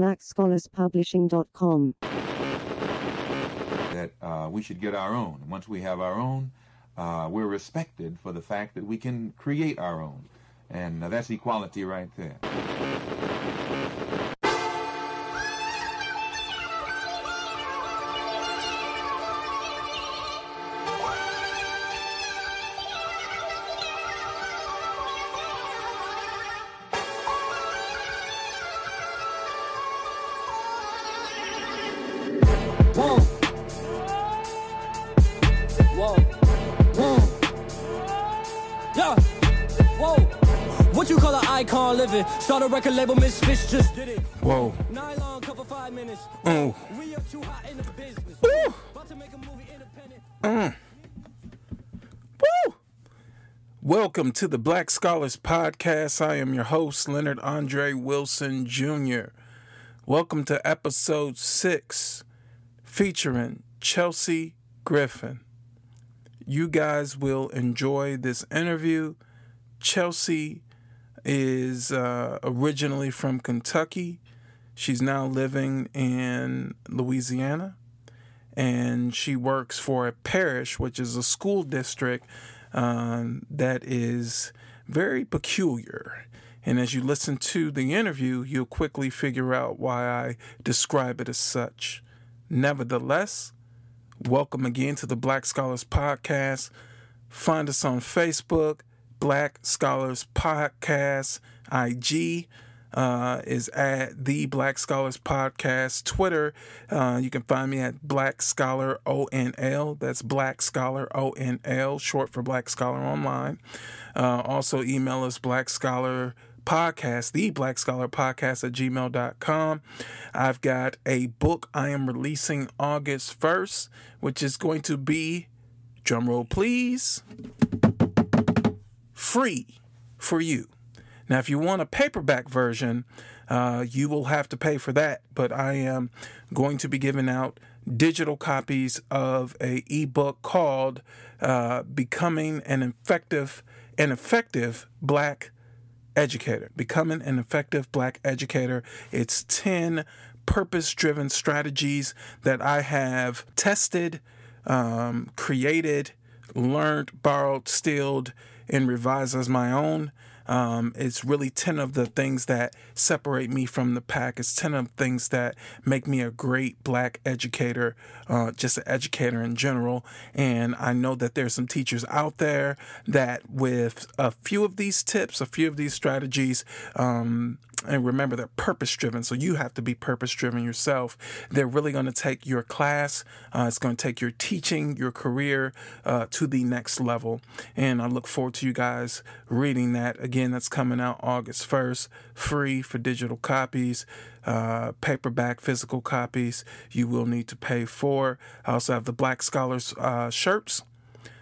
blackscholarspublishing.com. that uh, we should get our own. Once we have our own, uh, we're respected for the fact that we can create our own. And uh, that's equality right there. Start a record label, Misfits just did it. Whoa. Nylon cover five minutes. Oh. We up too hot in the business. About to make a movie independent. Mm. Woo! Welcome to the Black Scholars Podcast. I am your host, Leonard Andre Wilson Jr. Welcome to episode six, featuring Chelsie Griffin. You guys will enjoy this interview. Chelsie is uh, originally from Kentucky. She's now living in Louisiana and she works for a parish, which is a school district um, that is very peculiar. And as you listen to the interview, you'll quickly figure out why I describe it as such. Nevertheless, welcome again to the Black Scholars Podcast. Find us on Facebook, Black Scholars Podcast, IG uh, is at the Black Scholars Podcast. Twitter, uh, you can find me at Black Scholar ONL. That's Black Scholar ONL, short for Black Scholar Online. Uh, also, email us Black Scholar Podcast, the Black Scholar Podcast at gmail.com. I've got a book I am releasing August 1st, which is going to be, drumroll please, free for you. Now, if you want a paperback version, uh, you will have to pay for that. But I am going to be giving out digital copies of a ebook called uh, "Becoming an Effective an Effective Black Educator." Becoming an effective Black educator. It's ten purpose-driven strategies that I have tested, um, created, learned, borrowed, stilled, and revise as my own. Um, it's really 10 of the things that separate me from the pack. It's 10 of things that make me a great black educator, uh, just an educator in general. And I know that there's some teachers out there that, with a few of these tips, a few of these strategies, um, and remember they're purpose driven so you have to be purpose driven yourself. They're really going to take your class uh, it's going to take your teaching your career uh, to the next level and i look forward to you guys reading that. Again that's coming out august 1st free for digital copies uh, paperback physical copies you will need to pay for. I also have the black scholars uh, shirts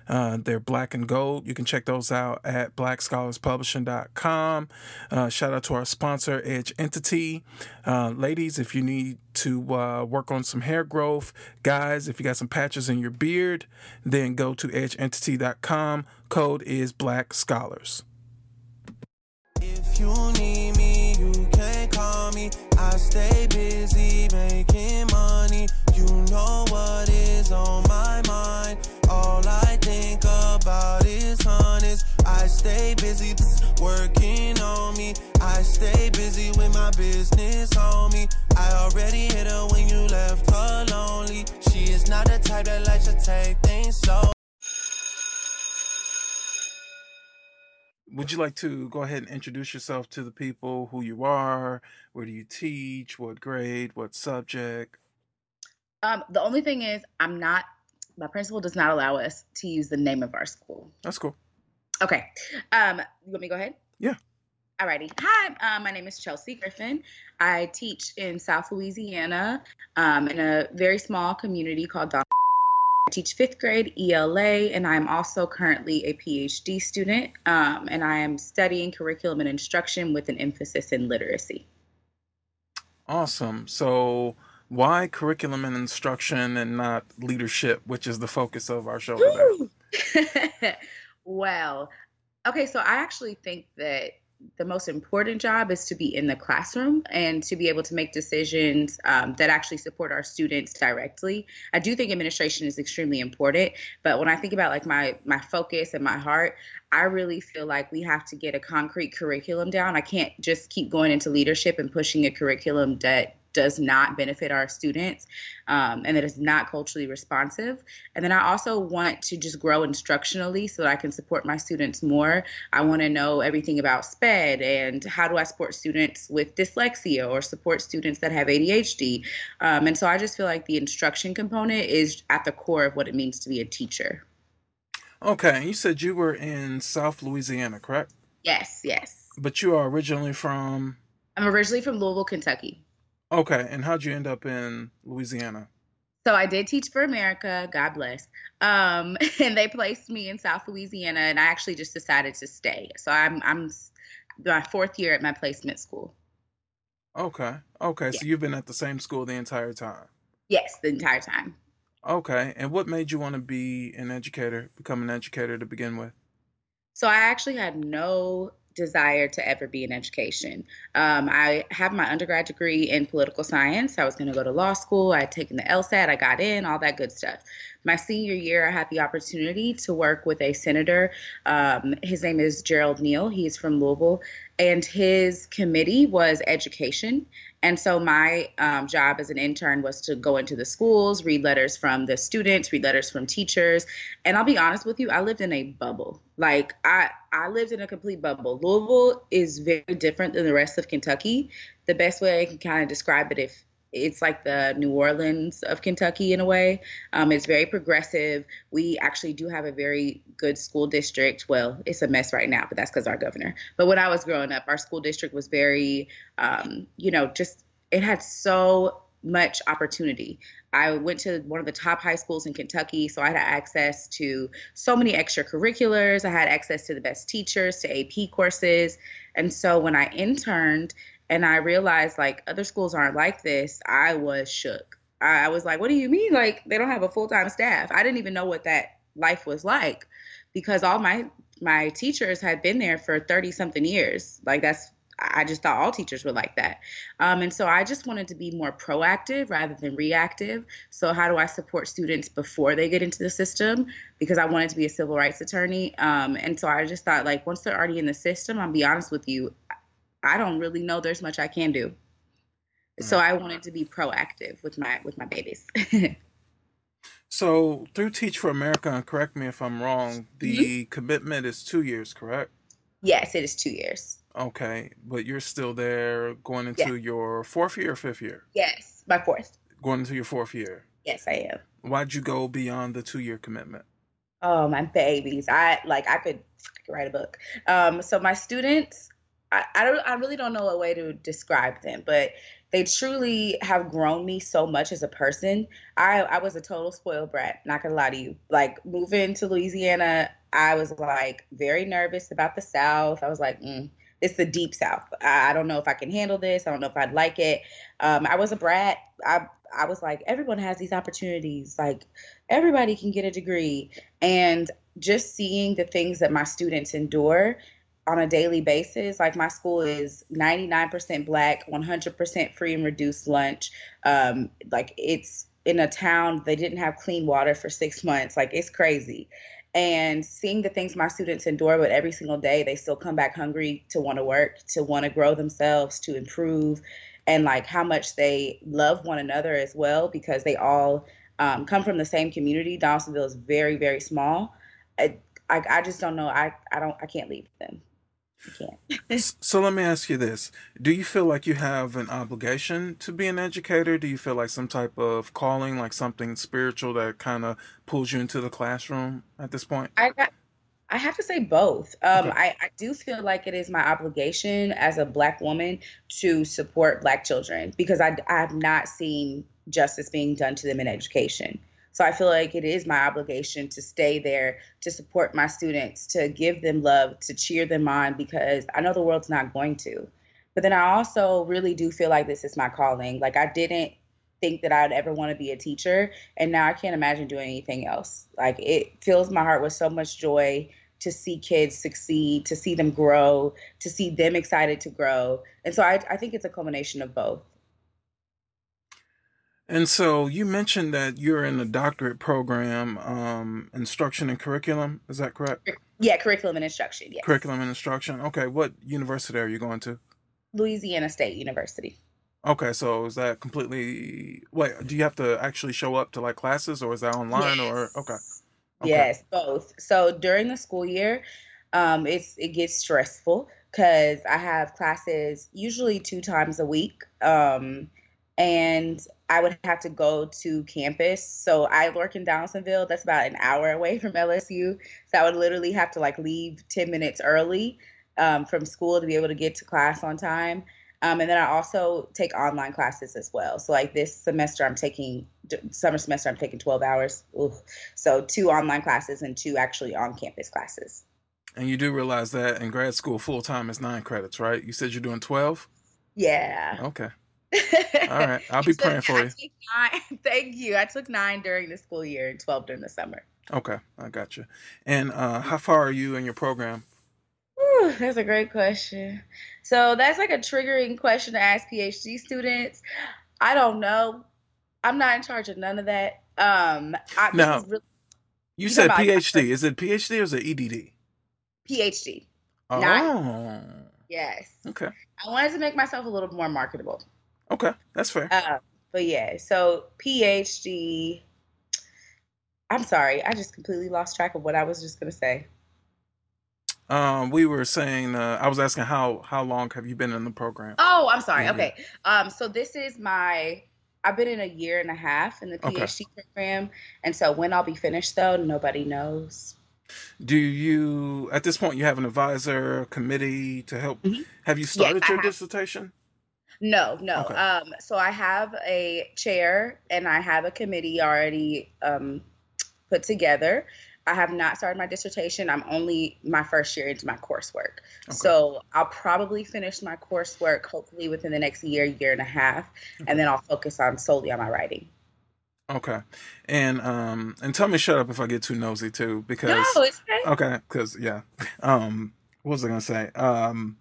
uh, they're black and gold. You can check those out at blackscholarspublishing.com. Uh, shout out to our sponsor, Edge Entity. Uh, ladies, if you need to uh, work on some hair growth, guys, if you got some patches in your beard, then go to edgeentity.com. Code is Black Scholars. If you need me, you can call me. I stay busy making money. You know what is on my mind. All I think about is honest. I stay busy working on me. I stay busy with my business, homie. I already hit her when you left her lonely. She is not the type that likes to take things so. Would you like to go ahead and introduce yourself to the people, who you are, where do you teach, what grade, what subject? Um, the only thing is, I'm not. My principal does not allow us to use the name of our school. That's cool. Okay. Um, you want me to go ahead? Yeah. Alrighty. Hi, um, my name is Chelsie Griffin. I teach in South Louisiana um, in a very small community called Don. I teach fifth grade ELA, and I'm also currently a PhD student, um, and I am studying curriculum and instruction with an emphasis in literacy. Awesome. So, why curriculum and instruction and not leadership, which is the focus of our show today? well, okay, so I actually think that the most important job is to be in the classroom and to be able to make decisions um, that actually support our students directly. I do think administration is extremely important, but when I think about like my my focus and my heart, I really feel like we have to get a concrete curriculum down. I can't just keep going into leadership and pushing a curriculum that does not benefit our students um, and that is not culturally responsive. And then I also want to just grow instructionally so that I can support my students more. I want to know everything about SPED and how do I support students with dyslexia or support students that have ADHD. Um, and so I just feel like the instruction component is at the core of what it means to be a teacher. Okay, you said you were in South Louisiana, correct? Yes, yes. But you are originally from. I'm originally from Louisville, Kentucky. Okay, and how'd you end up in Louisiana? So I did teach for America, God bless. Um, and they placed me in South Louisiana, and I actually just decided to stay. So I'm I'm my fourth year at my placement school. Okay, okay. Yeah. So you've been at the same school the entire time. Yes, the entire time. Okay, and what made you want to be an educator, become an educator to begin with? So I actually had no desire to ever be in education. Um, I have my undergrad degree in political science. I was going to go to law school. I had taken the LSAT. I got in, all that good stuff. My senior year, I had the opportunity to work with a senator. Um, his name is Gerald Neal. He's from Louisville. And his committee was education. And so my um, job as an intern was to go into the schools, read letters from the students, read letters from teachers. And I'll be honest with you, I lived in a bubble. Like I, I lived in a complete bubble. Louisville is very different than the rest of Kentucky. The best way I can kind of describe it, if it's like the New Orleans of Kentucky in a way. Um, it's very progressive. We actually do have a very good school district. Well, it's a mess right now, but that's because our governor. But when I was growing up, our school district was very, um, you know, just it had so much opportunity. I went to one of the top high schools in Kentucky, so I had access to so many extracurriculars. I had access to the best teachers, to AP courses. And so when I interned, and I realized like other schools aren't like this, I was shook. I was like, what do you mean? Like they don't have a full time staff? I didn't even know what that life was like because all my my teachers had been there for 30 something years. Like that's I just thought all teachers were like that. Um, and so I just wanted to be more proactive rather than reactive. So, how do I support students before they get into the system? Because I wanted to be a civil rights attorney. Um, and so I just thought, like, once they're already in the system, I'll be honest with you, I don't really know there's much I can do. So I wanted to be proactive with my with my babies. so through Teach for America, and correct me if I'm wrong, the mm-hmm. commitment is two years, correct? Yes, it is two years. Okay, but you're still there going into yes. your fourth year or fifth year? Yes, my fourth. Going into your fourth year. Yes, I am. Why'd you go beyond the two year commitment? Oh, my babies. I like I could, I could write a book. Um, so my students I, I don't I really don't know a way to describe them, but they truly have grown me so much as a person. I I was a total spoiled brat, not gonna lie to you. Like moving to Louisiana, I was like very nervous about the South. I was like, mm, it's the deep South. I, don't know if I can handle this. I don't know if I'd like it. Um, I was a brat. I I was like, everyone has these opportunities. Like everybody can get a degree, and just seeing the things that my students endure on a daily basis. Like my school is 99% black, 100% free and reduced lunch. Um, like it's in a town they didn't have clean water for six months. Like it's crazy. And seeing the things my students endure, but every single day they still come back hungry to want to work, to want to grow themselves, to improve, and like how much they love one another as well because they all um, come from the same community. Donaldsonville is very, very small. I, I, I just don't know. I, I don't. I can't leave them so let me ask you this. Do you feel like you have an obligation to be an educator? Do you feel like some type of calling, like something spiritual that kind of pulls you into the classroom at this point? I got, I have to say both. Um, okay. I, I do feel like it is my obligation as a black woman to support black children because I, I have not seen justice being done to them in education. So I feel like it is my obligation to stay there, to support my students, to give them love, to cheer them on because I know the world's not going to. But then I also really do feel like this is my calling. Like I didn't think that I'd ever want to be a teacher, and now I can't imagine doing anything else. Like it fills my heart with so much joy to see kids succeed, to see them grow, to see them excited to grow. And so I, I think it's a culmination of both. And so you mentioned that you're in a doctorate program, um, instruction and curriculum. Is that correct? Yeah, curriculum and instruction. Yes. Curriculum and instruction. Okay. What university are you going to? Louisiana State University. Okay. So is that completely, wait, do you have to actually show up to like classes or is that online or, okay. Okay. Yes, both. So during the school year, um, it's it gets stressful because I have classes usually two times a week, um, and I would have to go to campus. So I work in Donaldsonville. That's about an hour away from LSU. So I would literally have to like leave ten minutes early um, from school to be able to get to class on time. Um, and then I also take online classes as well. So like this semester, I'm taking summer semester, I'm taking 12 hours. Ooh. So two online classes and two actually on campus classes. And you do realize that in grad school, full time is nine credits, right? You said you're doing 12? Yeah. Okay. All right. I'll be praying for you. Thank you. I took nine during the school year and 12 during the summer. Okay. I got you. And uh, how far are you in your program? Whew, that's a great question. So that's like a triggering question to ask PhD students. I don't know. I'm not in charge of none of that. Um, I, Now- really, You, said PhD. Is it PhD or is it EDD? PhD. Oh. Not- Yes. Okay. I wanted to make myself a little more marketable. Okay. That's fair. Uh, but yeah, so PhD. I'm sorry, I just completely lost track of what I was just gonna say. Um, we were saying, uh, I was asking how how long have you been in the program? Oh, I'm sorry. Mhm. Okay. Um, so this is my. I've been in a year and a half in the Okay. PhD program, and so when I'll be finished, though, nobody knows. Do you at this point you have an advisor, committee to help? Mhm. Have you started I your dissertation? No, no. Okay. Um, so I have a chair and I have a committee already um, put together. I have not started my dissertation. I'm only my first year into my coursework. So I'll probably finish my coursework hopefully within the next year, year and a half, and then I'll focus on solely on my writing. Okay. And um and tell me shut up if I get too nosy too because No, it's okay. okay because yeah um what was I gonna say um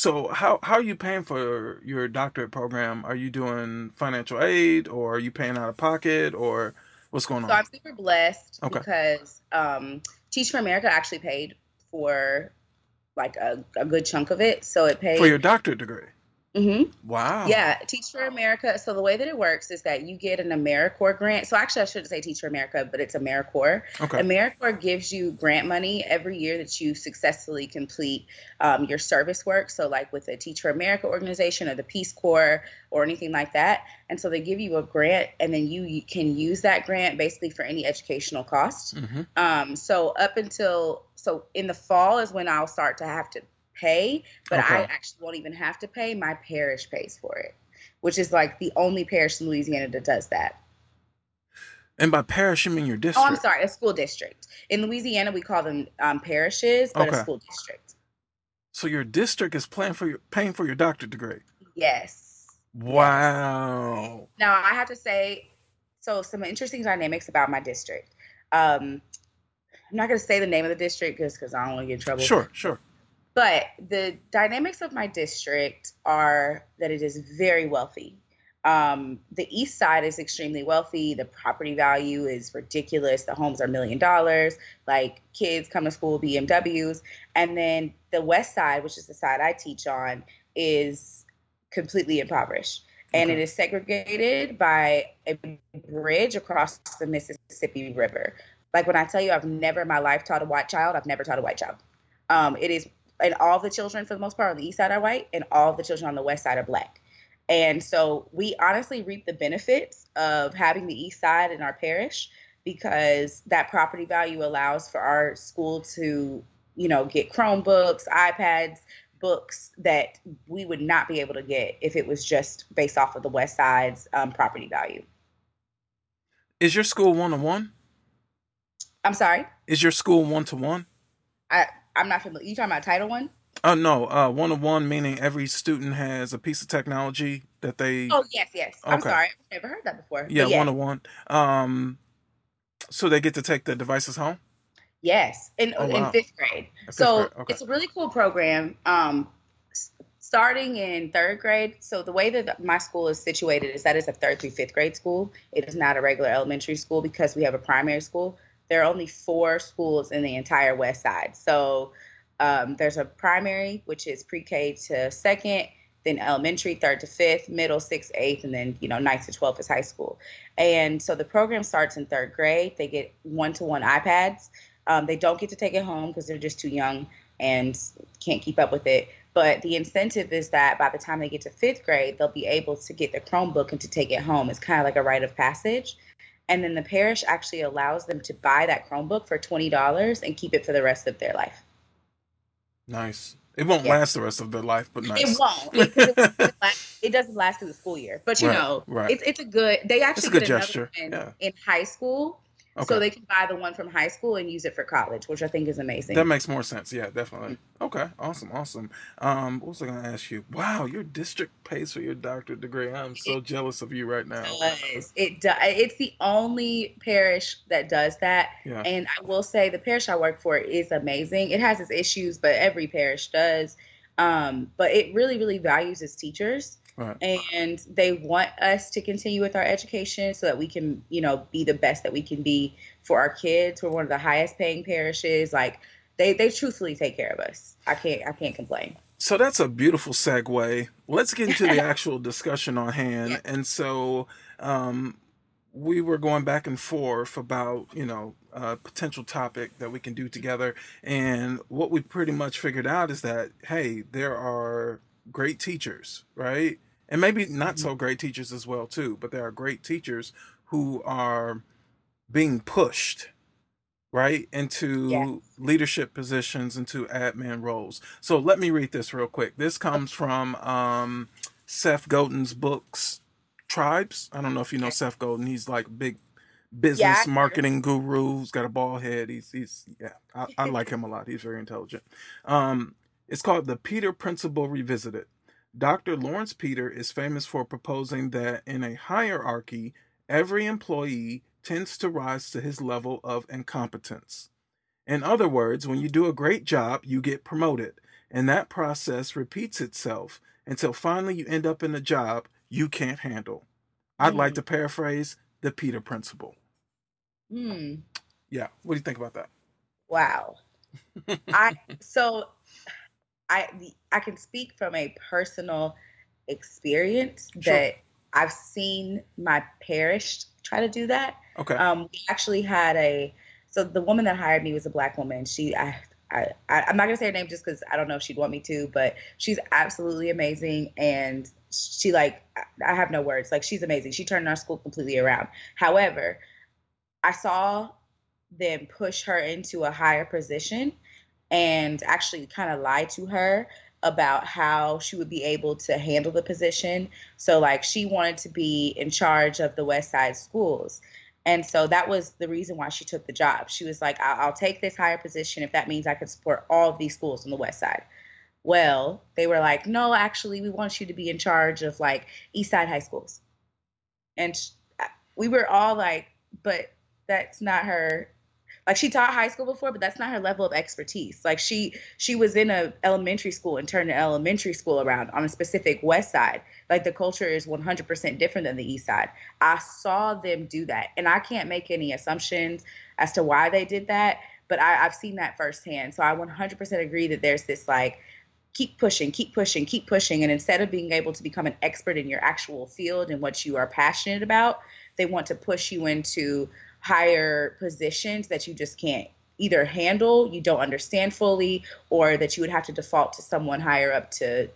so how how are you paying for your doctorate program? Are you doing financial aid or are you paying out of pocket or what's going on? So? I'm super blessed Okay. because um, Teach for America actually paid for like a, a good chunk of it. So it paid. For your doctorate degree. Hmm Wow. Yeah, Teach for America. So the way that it works is that you get an AmeriCorps grant. So actually, I shouldn't say Teach for America, but it's AmeriCorps. Okay. AmeriCorps gives you grant money every year that you successfully complete um, your service work. So, like with the Teach for America organization or the Peace Corps or anything like that. And so they give you a grant, and then you, can use that grant basically for any educational cost. hmm Um, so up until so in the fall is when I'll start to have to pay, but I actually won't even have to pay. My parish pays for it, which is like the only parish in Louisiana that does that. And by parish you mean your district? Oh. I'm sorry, a school district. In Louisiana, we call them um, parishes, but Okay. a school district. So your district is paying for your paying for your doctorate degree. Yes. Wow. Now I have to say, so some interesting dynamics about my district. Um, I'm not going to say the name of the district because because I don't want to get in trouble. Sure, sure. But the dynamics of my district are that it is very wealthy. Um, the east side is extremely wealthy. The property value is ridiculous. The homes are million dollars. Like kids come to school BMWs. And then the west side, which is the side I teach on, is completely impoverished. And Okay. it is segregated by a bridge across the Mississippi River. Like when I tell you I've never in my life taught a white child, I've never taught a white child. Um, it is, and all the children for the most part on the east side are white, and all the children on the west side are black. And so we honestly reap the benefits of having the east side in our parish because that property value allows for our school to, you know, get Chromebooks, iPads, books that we would not be able to get if it was just based off of the west side's um, property value. Is your school one to one? I'm sorry, Is your school one to one? I I'm not familiar. You talking about Title One? Oh no, uh one to one meaning every student has a piece of technology that they Oh yes, yes. I'm sorry, I've never heard that before. Yeah, one to one. Um so they get to take the devices home? Yes, in Oh, in fifth grade. Fifth so grade, okay. it's a really cool program. Um, starting in third grade. So the way that my school is situated is that it's a third through fifth grade school. It is not a regular elementary school because we have a primary school. There are only four schools in the entire West Side. So um, there's a primary, which is pre-K to second, then elementary, third to fifth, middle, sixth, eighth, and then you know ninth to twelfth is high school. And so the program starts in third grade. They get one-to-one iPads. Um, they don't get to take it home because they're just too young and can't keep up with it. But the incentive is that by the time they get to fifth grade, they'll be able to get the Chromebook and to take it home. It's kind of like a rite of passage. And then the parish actually allows them to buy that Chromebook for $20 and keep it for the rest of their life. Nice. It won't Yeah. last the rest of their life, but nice. It won't. It, doesn't last- it doesn't last through the school year. But you Right, know, right. it's it's a good. They actually a good gesture, one yeah. in high school, Okay. so they can buy the one from high school and use it for college, which I think is amazing. That makes more sense. Yeah, definitely. Okay, awesome, awesome. Um, what was I going to ask you? Wow, your district pays for your doctorate degree. I'm so jealous of you right now. does. It does. It's the only parish that does that. Yeah. And I will say the parish I work for is amazing. It has its issues, but every parish does. Um, but it really, really values its teachers. Right. And they want us to continue with our education so that we can, you know, be the best that we can be for our kids. We're one of the highest paying parishes. Like they, they truthfully take care of us. I can't I can't complain. So that's a beautiful segue. Let's get into the actual discussion on hand. Yeah. And so um, we were going back and forth about, you know, a potential topic that we can do together. And what we pretty much figured out is that, hey, there are great teachers, right? And maybe not so great teachers as well, too, but there are great teachers who are being pushed right into leadership positions into admin roles. So let me read this real quick. This comes from um, seth godin's books tribes. I don't know if you know seth godin. He's like big business Yeah, marketing guru he's got a bald head. He's he's yeah I, I like him a lot. He's very intelligent. Um, it's called the peter principle revisited dr lawrence peter is famous for proposing that in a hierarchy every employee tends to rise to his level of incompetence. In other words, when you do a great job, you get promoted, and that process repeats itself until finally you end up in a job you can't handle. I'd like Mm. to paraphrase the Peter principle. Hmm. Yeah, what do you think about that? Wow. I so I the, I can speak from a personal experience Sure. that I've seen my parish try to do that. Okay. Um, we actually had a so the woman that hired me was a black woman. She I. I, I- I'm not gonna say her name just because I don't know if she'd want me to, but she's absolutely amazing, and she like I have no words. Like she's amazing. She turned our school completely around. However, I saw them push her into a higher position and actually kind of lie to her about how she would be able to handle the position. So, like, she wanted to be in charge of the West Side schools. And so that was the reason why she took the job. She was like, I'll, I'll take this higher position if that means I can support all of these schools on the West Side. Well, they were like, no, actually, we want you to be in charge of like East Side high schools. And sh- uh, we were all like, but that's not her like she taught high school before but that's not her level of expertise. Like she she was in a elementary school and turned an elementary school around on a specific west side. Like the culture is 100% different than the east side. I saw them do that and i can't make any assumptions as to why they did that but I, i've seen that firsthand. So i 100% agree that there's this like keep pushing, keep pushing, keep pushing. And instead of being able to become an expert in your actual field and what you are passionate about, they want to push you into higher positions that you just can't either handle, you don't understand fully, or that you would have to default to someone higher up to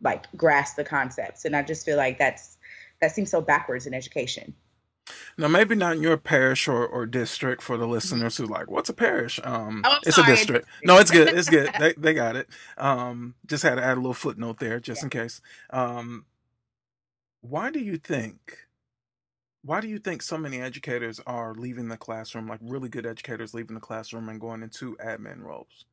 like grasp the concepts. And I just feel like that's that seems so backwards in education. Now, maybe not in your parish or, or district for the listeners who like, what's a parish? Um, Oh, it's sorry. a district. No, it's good. It's good. they, they got it. Um, just had to add a little footnote there just in case. Um, why do you think, why do you think so many educators are leaving the classroom, like really good educators leaving the classroom and going into admin roles?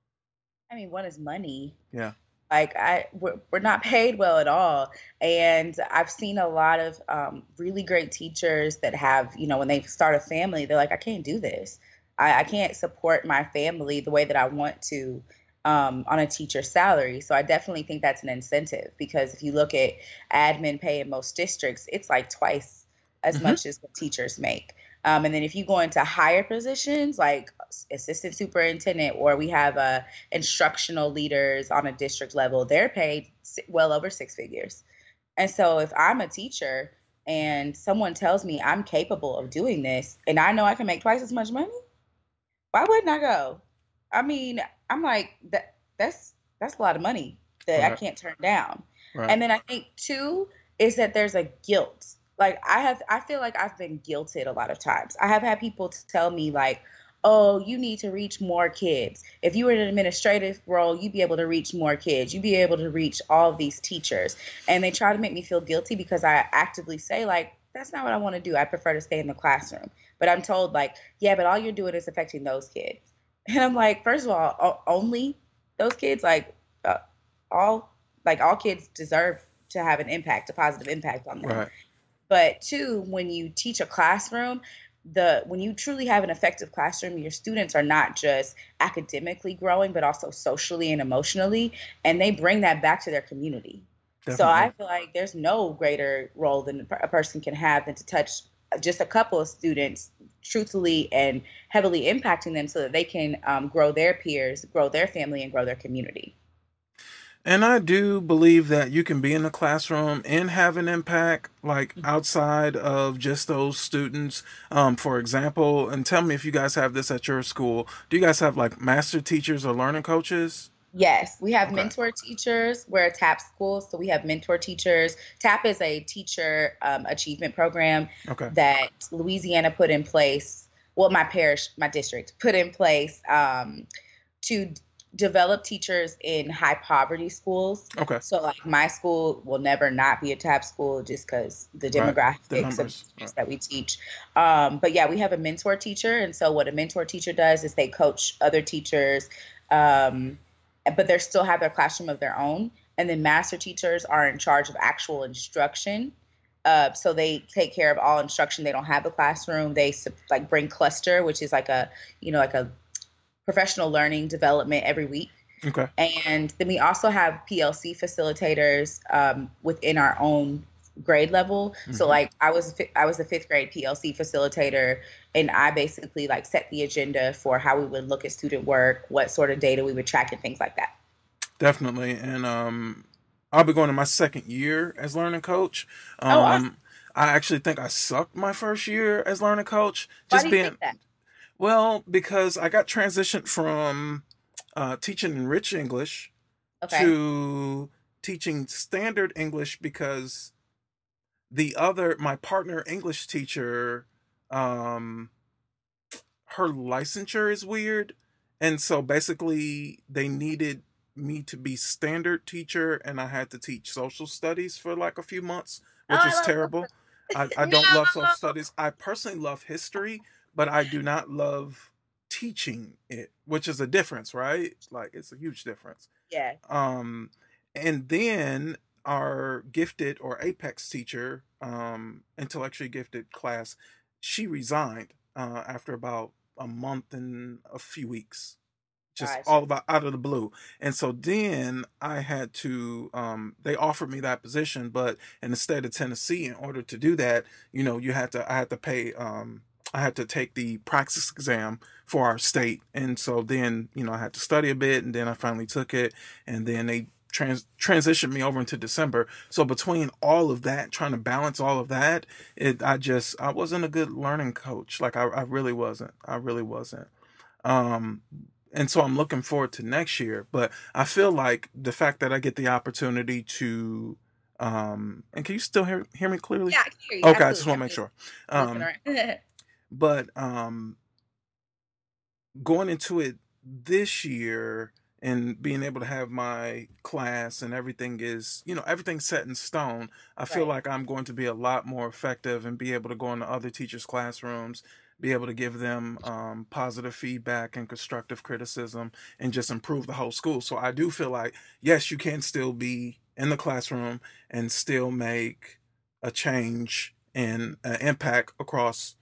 I mean, one is money. Yeah. Like I, we're, we're not paid well at all, and I've seen a lot of um, really great teachers that have, you know, when they start a family, they're like, I can't do this. I, I can't support my family the way that I want to um, on a teacher's salary. So I definitely think that's an incentive because if you look at admin pay in most districts, it's like twice as Mm-hmm. much as what teachers make. Um, and then if you go into higher positions like assistant superintendent or we have uh, instructional leaders on a district level, they're paid well over six figures. And so if I'm a teacher and someone tells me I'm capable of doing this and I know I can make twice as much money, why wouldn't I go? I mean, I'm like that that's that's a lot of money that I can't turn down. Right. And then I think too is that there's a guilt. Like I have I feel like I've been guilted a lot of times. I have had people tell me like, "Oh, you need to reach more kids. If you were in an administrative role, you'd be able to reach more kids. You'd be able to reach all these teachers." And they try to make me feel guilty because I actively say like, "That's not what I want to do. I prefer to stay in the classroom." But I'm told like, "Yeah, but all you're doing is affecting those kids." And I'm like, first of all, only those kids like uh, all like all kids deserve to have an impact, a positive impact on them. right. But two, when you teach a classroom, the when you truly have an effective classroom, your students are not just academically growing, but also socially and emotionally, and they bring that back to their community. So I feel like there's no greater role than a a person can have than to touch just a couple of students truthfully and heavily impacting them so that they can um, grow their peers, grow their family, and grow their community. And I do believe that you can be in the classroom and have an impact, like Mm-hmm. outside of just those students. Um, for example, and tell me if you guys have this at your school. Do you guys have like master teachers or learning coaches? Yes, we have Okay. mentor teachers. We're a TAP school, so we have mentor teachers. TAP is a teacher um, achievement program Okay. that Louisiana put in place. Well, my parish, my district put in place um, to d- develop teachers in high poverty schools. Okay. So, like my school will never not be a TAP school just because the Right, demographics the of teachers right. that we teach. Um, but yeah, we have a mentor teacher, and so what a mentor teacher does is they coach other teachers. Um, but they still have their classroom of their own. And then master teachers are in charge of actual instruction. Uh, so they take care of all instruction. They don't have a classroom. They like bring cluster, which is like a you know like a professional learning development every week. Okay. And then we also have PLC facilitators um, within our own grade level. So Mhm. like I was a I was a fifth grade PLC facilitator, and I basically like set the agenda for how we would look at student work, what sort of data we would track, and things like that. Definitely. And um, I'll be going to my second year as learning coach. Um, Oh, awesome. I actually think I sucked my first year as learning coach. Why Just do you being think that? Well because I got transitioned from uh, teaching rich English Okay. to teaching standard English because the other my partner English teacher um her licensure is weird and so basically they needed me to be standard teacher and I had to teach social studies for like a few months which Oh, is terrible. I, I don't love social studies. I personally love history, but I do not love teaching it, which is a difference, right? Like it's a huge difference. Yeah. Um, and then our gifted or apex teacher, um, intellectually gifted class, she resigned uh, after about a month and a few weeks, just all about out of the blue. And so then I had to, um, they offered me that position, but in the state of Tennessee, in order to do that, you know, you had to, I had to pay, um, I had to take the praxis exam for our state. And so then, you know, I had to study a bit and then I finally took it and then they trans transitioned me over into December. So between all of that, trying to balance all of that, it, I just, I wasn't a good learning coach. Like I, I really wasn't, I really wasn't. Um, and so I'm looking forward to next year, but I feel like the fact that I get the opportunity to, um, and can you still hear, hear me clearly? Yeah, I can hear you. Okay. I just want to make sure. Um. but um going into it this year and being able to have my class and everything is you know everything's set in stone i feel like i'm going to be a lot more effective and be able to go into other teachers classrooms be able to give them um, positive feedback and constructive criticism and just improve the whole school. So i do feel like yes you can still be in the classroom and still make a change and an impact across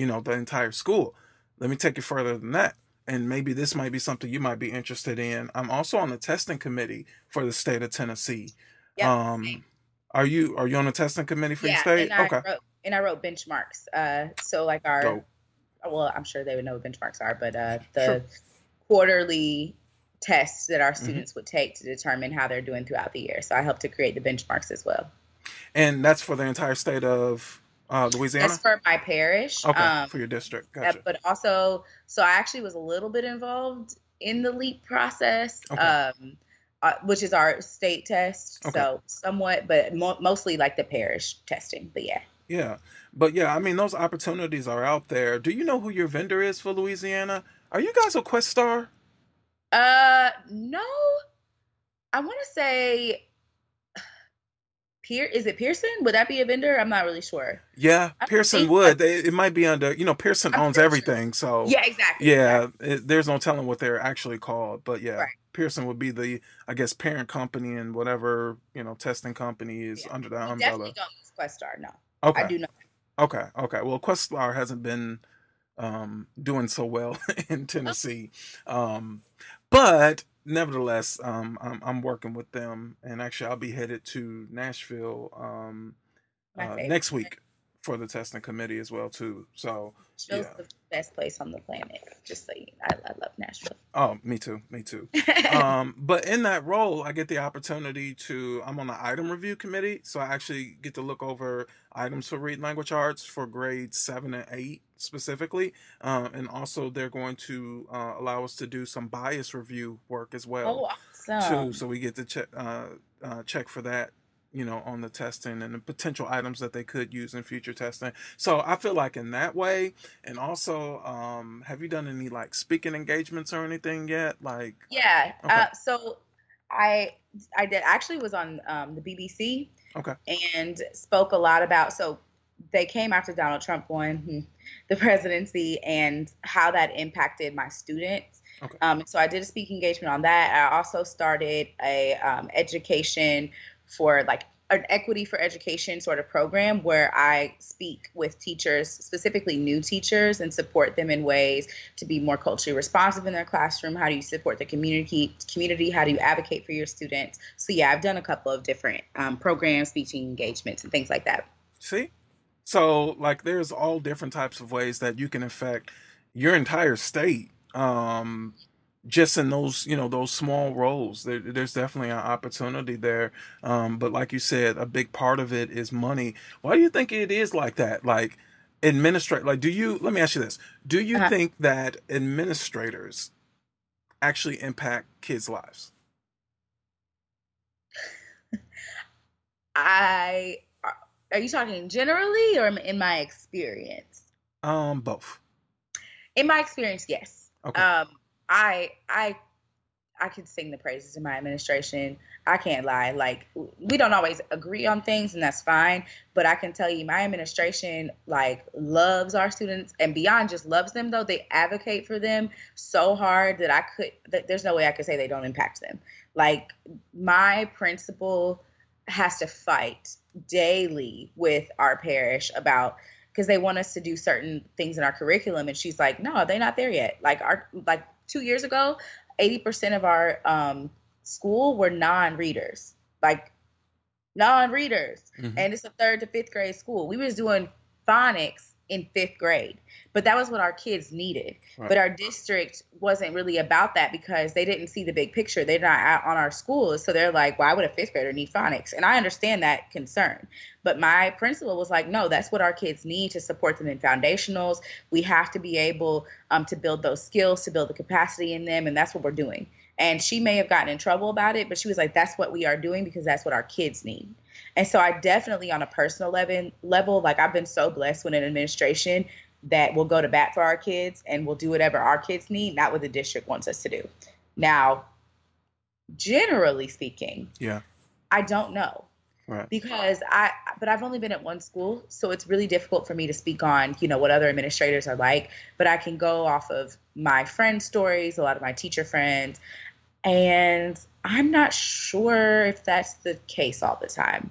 you know the entire school let me take it further than that. And maybe this might be something you might be interested in. I'm also on the testing committee for the state of Tennessee. Yeah. Um, are you are you on the testing committee for your state? and I Okay. wrote and I wrote benchmarks. Uh, so like our Dope. well, I'm sure they would know what benchmarks are, but uh, the Sure. quarterly tests that our Mhm. students would take to determine how they're doing throughout the year. So I helped to create the benchmarks as well. And that's for the entire state of uh, Louisiana. That's for my parish. okay, Um, for your district. uh, Gotcha. but also, so I actually was a little bit involved in the LEAP process, Okay. um, uh, which is our state test. Okay. So somewhat, but mo- mostly like the parish testing. But yeah. Yeah. But yeah, I mean those opportunities are out there. Do you know who your vendor is for Louisiana? Are you guys a Questar? Uh, no. I want to say, Pier is it Pearson? Would that be a vendor? I'm not really sure. Yeah, Pearson think- would. They, it might be under, you know, Pearson I'm owns sure. everything. So Yeah, exactly. yeah, it, there's no telling what they're actually called. But yeah, Right. Pearson would be the, I guess, parent company and whatever, you know, testing company is Yeah. under the umbrella. definitely don't use Questar. No, Okay. I do not. Okay, okay. Well, Questar hasn't been um, doing so well in Tennessee, um, but nevertheless, um, I'm, I'm working with them, and actually, I'll be headed to Nashville um, uh, next week for the testing committee as well too. So, Nashville's yeah. the best place on the planet. Just so you, I, I love Nashville. oh, me too, me too. um, but in that role, I get the opportunity to. I'm on the item review committee, so I actually get to look over items for reading language arts for grades seven and eight specifically, um, and also they're going to uh, allow us to do some bias review work as well oh, awesome. too. So we get to check uh, uh, check for that. You know, on the testing and the potential items that they could use in future testing. So I feel like in that way, and also, um, have you done any like speaking engagements or anything yet? Like, Yeah. Okay. Uh, so I I did actually was on um, the BBC. Okay. And spoke a lot about so they came after Donald Trump won the presidency and how that impacted my students. Okay. Um, so I did a speaking engagement on that. I also started a um, education for like an equity for education sort of program where I speak with teachers, specifically new teachers, and support them in ways to be more culturally responsive in their classroom. How do you support the community? Community? How do you advocate for your students? So yeah, I've done a couple of different um, programs, speaking engagements, and things like that. See? So like there's all different types of ways that you can affect your entire state. Um just in those, you know, those small roles. There, there's definitely an opportunity there. Um, but like you said, a big part of it is money. Why do you think it is like that? Like administrate like do you let me ask you this. Do you Uh-huh. think that administrators actually impact kids' lives? I are, you talking generally or in my experience? Um both. In my experience, yes. Okay. Um, I I I can sing the praises of my administration. I can't lie. Like we don't always agree on things, and that's fine. But I can tell you, my administration like loves our students, and beyond just loves them, though they advocate for them so hard that I could. That there's no way I could say they don't impact them. Like my principal has to fight daily with our parish about because they want us to do certain things in our curriculum. And she's like no they're not there yet. Like our like two years ago 80% of our um, school were non-readers like non-readers. Mhm. and it's a third to fifth grade school. We was doing phonics in fifth grade. But that was what our kids needed. Right. but our district wasn't really about that because they didn't see the big picture. They're not out on our schools. So they're like why would a fifth grader need phonics? And i understand that concern. But my principal was like no that's what our kids need to support them in foundationals. We have to be able um, to build those skills to build the capacity in them and that's what we're doing and she may have gotten in trouble about it but she was like that's what we are doing because that's what our kids need. And so i definitely on a personal level level like i've been so blessed with an administration that will go to bat for our kids and will do whatever our kids need not what the district wants us to do. Now generally speaking Yeah. i don't know. Right. because I but I've only been at one school, so it's really difficult for me to speak on, you know, what other administrators are like, but I can go off of my friends' stories, a lot of my teacher friends, and I'm not sure if that's the case all the time.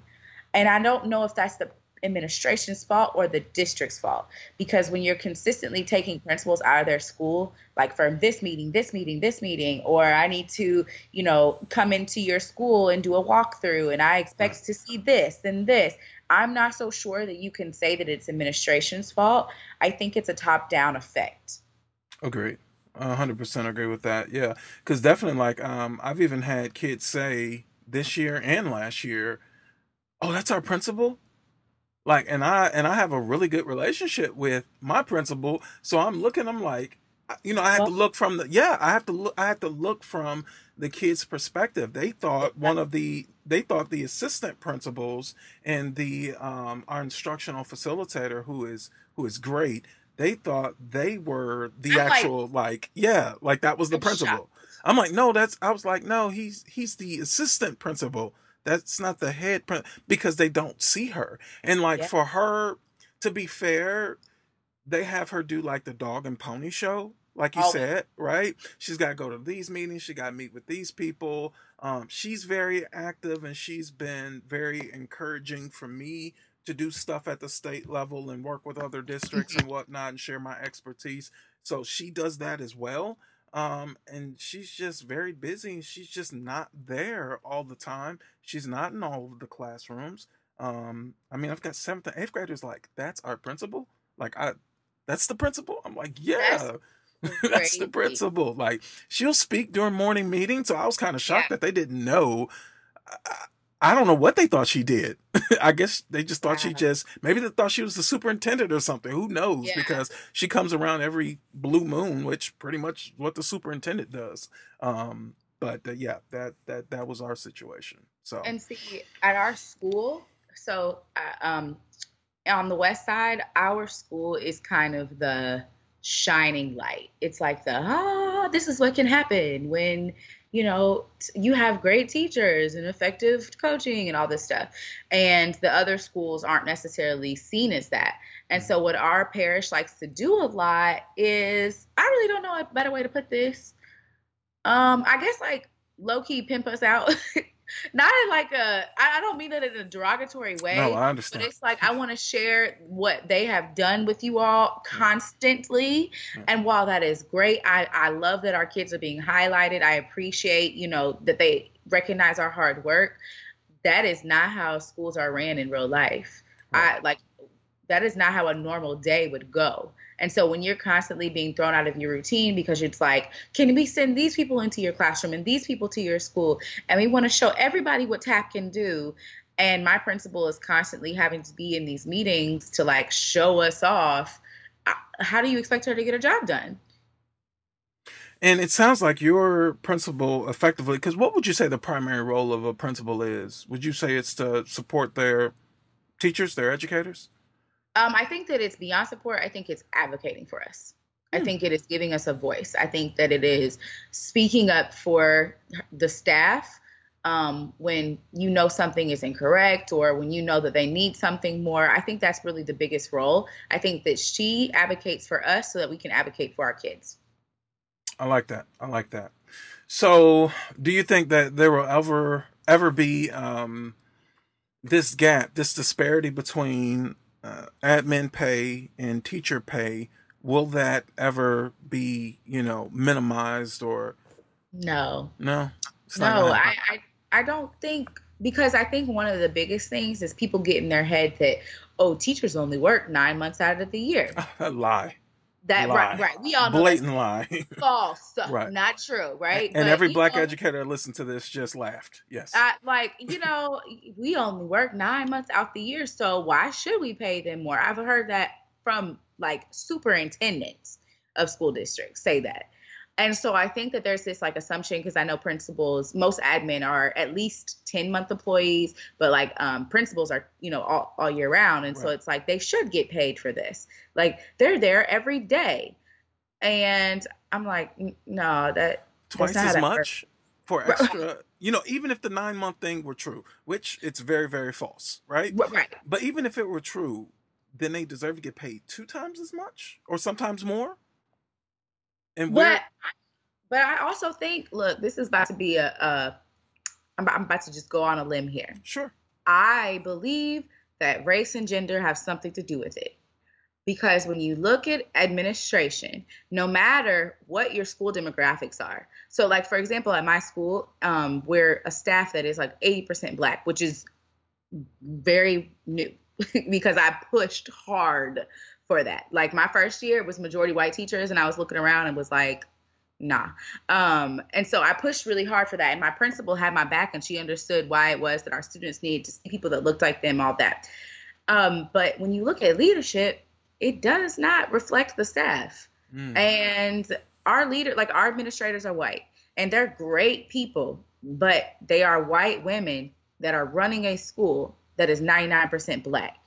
And I don't know if that's the administration's fault or the district's fault. Because when you're consistently taking principals out of their school like from this meeting this meeting this meeting or i need to you know come into your school and do a walkthrough and i expect to see this and this i'm not so sure that you can say that it's administration's fault. I think it's a top down effect. Agreed 100% agree with that yeah. Because definitely like um i've even had kids say this year and last year oh that's our principal? Like and i and i have a really good relationship with my principal so i'm looking i'm like you know i have to look from the yeah i have to look i have to look from the kids perspective. They thought one of the they thought the assistant principals and the um our instructional facilitator who is who is great they thought they were the I'm actual like, like, yeah like that was the principal shocked. i'm like no that's i was like no he's he's the assistant principal that's not the head because they don't see her. And like for her, to be fair, they have her do like the dog and pony show, like you oh. said, right? She's got to go to these meetings. She got to meet with these people. Um, she's very active and she's been very encouraging for me to do stuff at the state level and work with other districts and whatnot and share my expertise. So she does that as well. Um, and she's just very busy. She's just not there all the time. She's not in all of the classrooms. Um, I mean, I've got seventh and eighth graders like, that's our principal. Like, I, that's the principal. I'm like, yeah, that's, that's the principal. Like, she'll speak during morning meetings. So I was kind of shocked yeah. that they didn't know. I, I don't know what they thought she did. I guess they just thought she just maybe they thought she was the superintendent or something. Who knows? Yeah. Because she comes around every blue moon, which pretty much what the superintendent does. Um, but uh, yeah, that that that was our situation. So and see at our school, so uh, um, on the west side, our school is kind of the shining light. It's like the ah, this is what can happen when you know, you have great teachers and effective coaching and all this stuff. And the other schools aren't necessarily seen as that. And so, what our parish likes to do a lot is I really don't know a better way to put this. Um, I guess like low key pimp us out not in like a I don't mean it in a derogatory way. No, I understand. But it's like I want to share what they have done with you all constantly. Mm. And while that is great, I, I love that our kids are being highlighted. I appreciate, you know, that they recognize our hard work. That is not how schools are ran in real life. Right. I like that is not how a normal day would go. And so when you're constantly being thrown out of your routine because it's like, can we send these people into your classroom and these people to your school? And we want to show everybody what TAP can do. And my principal is constantly having to be in these meetings to like show us off. Uh, how do you expect her to get a job done? And it sounds like your principal effectively, because what would you say the primary role of a principal is? Would you say it's to support their teachers, their educators? Um, I think that it's beyond support. I think it's advocating for us. I hmm. think it is giving us a voice. I think that it is speaking up for the staff um, when you know something is incorrect or when you know that they need something more. I think that's really the biggest role. I think that she advocates for us so that we can advocate for our kids. I like that. I like that. So, do you think that there will ever ever be um, this gap, this disparity between uh, admin pay and teacher pay, will that ever be, you know, minimized or? No. No. No, I, I I don't think because I think one of the biggest things is people get in their head that oh teachers only work nine months out of the year. A lie. That lie. right, right. We all know blatant lie. false, right? Not true, right? And but, every black know, educator listened to this just laughed. Yes. I, like you know, we only work nine months out the year, so why should we pay them more? I've heard that from like superintendents of school districts say that. And so I think that there's this like assumption because I know principals, most admin are at least 10 month employees, but like um, principals are, you know, all, all year round. And right. so it's like they should get paid for this. Like they're there every day. And I'm like, no, that twice as much for extra. you know, even if the nine month thing were true, which it's very, very false, right? Right. But even if it were true, then they deserve to get paid two times as much or sometimes more. And but but I also think, look, this is about to be a, a I'm, I'm about to just go on a limb here. Sure. I believe that race and gender have something to do with it. Because when you look at administration, no matter what your school demographics are, so like for example, at my school, um, we're a staff that is like 80% black, which is very new because I pushed hard for that. Like my first year was majority white teachers, and I was looking around and was like, nah. Um, and so I pushed really hard for that. And my principal had my back, and she understood why it was that our students needed to see people that looked like them, all that. Um, but when you look at leadership, it does not reflect the staff. Mm. And our leader, like our administrators, are white, and they're great people, but they are white women that are running a school that is 99% black.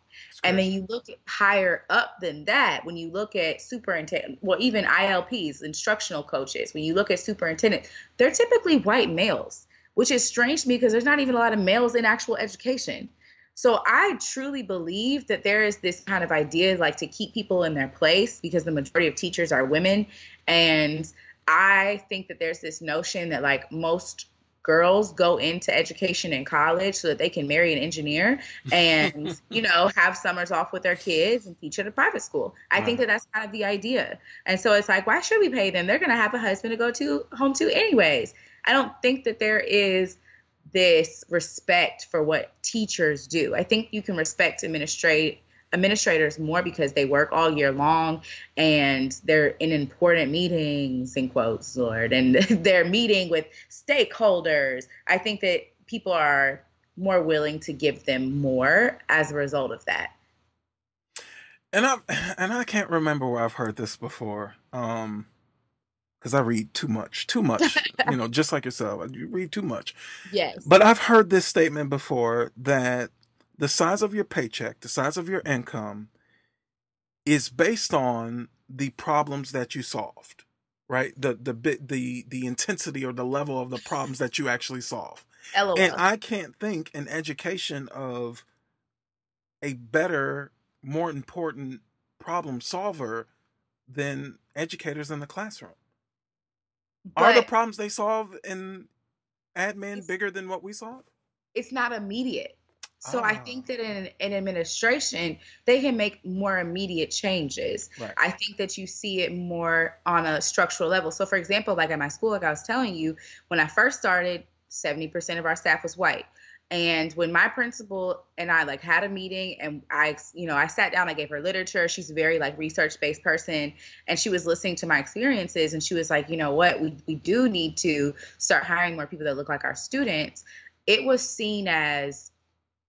And then you look higher up than that when you look at superintendent, well, even ILPs, instructional coaches, when you look at superintendent, they're typically white males, which is strange to me because there's not even a lot of males in actual education. So I truly believe that there is this kind of idea like to keep people in their place because the majority of teachers are women. And I think that there's this notion that like most girls go into education in college so that they can marry an engineer and you know have summers off with their kids and teach at a private school. I think that that's kind of the idea. And so it's like why should we pay them? They're going to have a husband to go to home to anyways. I don't think that there is this respect for what teachers do. I think you can respect administrate administrators more because they work all year long and they're in important meetings in quotes lord and they're meeting with stakeholders i think that people are more willing to give them more as a result of that and i and i can't remember where i've heard this before um because I read too much, too much, you know, just like yourself. You read too much. Yes. But I've heard this statement before that the size of your paycheck, the size of your income is based on the problems that you solved, right? The the bit the the intensity or the level of the problems that you actually solve. LOL. And I can't think in education of a better, more important problem solver than educators in the classroom. But Are the problems they solve in admin bigger than what we solve? It's not immediate. So I think ah. that in an administration, they can make more immediate changes. Right. I think that you see it more on a structural level. So, for example, like at my school, like I was telling you, when I first started, 70% of our staff was white. And when my principal and I like had a meeting and I, you know, I sat down, I gave her literature. She's a very like research based person and she was listening to my experiences and she was like, you know what, we, we do need to start hiring more people that look like our students. It was seen as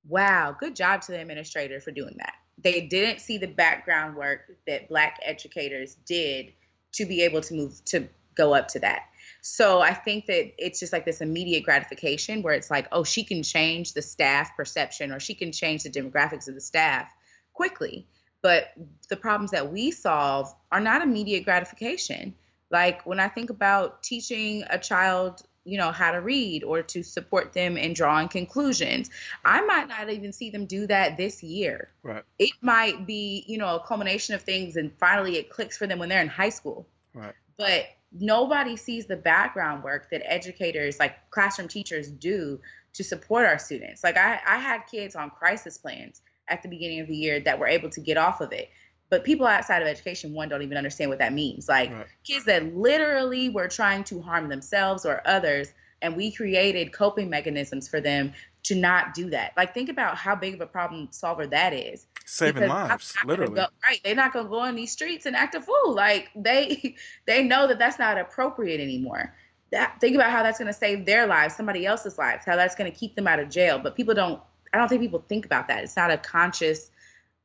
wow, good job to the administrator for doing that. They didn't see the background work that black educators did to be able to move to go up to that. So I think that it's just like this immediate gratification where it's like, oh, she can change the staff perception or she can change the demographics of the staff quickly. But the problems that we solve are not immediate gratification. Like when I think about teaching a child you know how to read or to support them in drawing conclusions. I might not even see them do that this year. Right. It might be you know a culmination of things and finally it clicks for them when they're in high school. Right. But nobody sees the background work that educators like classroom teachers do to support our students. Like i, I had kids on crisis plans at the beginning of the year that were able to get off of it but people outside of education one don't even understand what that means. Like right. kids that literally were trying to harm themselves or others and we created coping mechanisms for them to not do that. Like think about how big of a problem solver that is. Saving lives literally. go, right they're not going to go on these streets and act a fool. Like they they know that that's not appropriate anymore. That think about how that's going to save their lives somebody else's lives how that's going to keep them out of jail. But people don't i don't think people think about that. It's not a conscious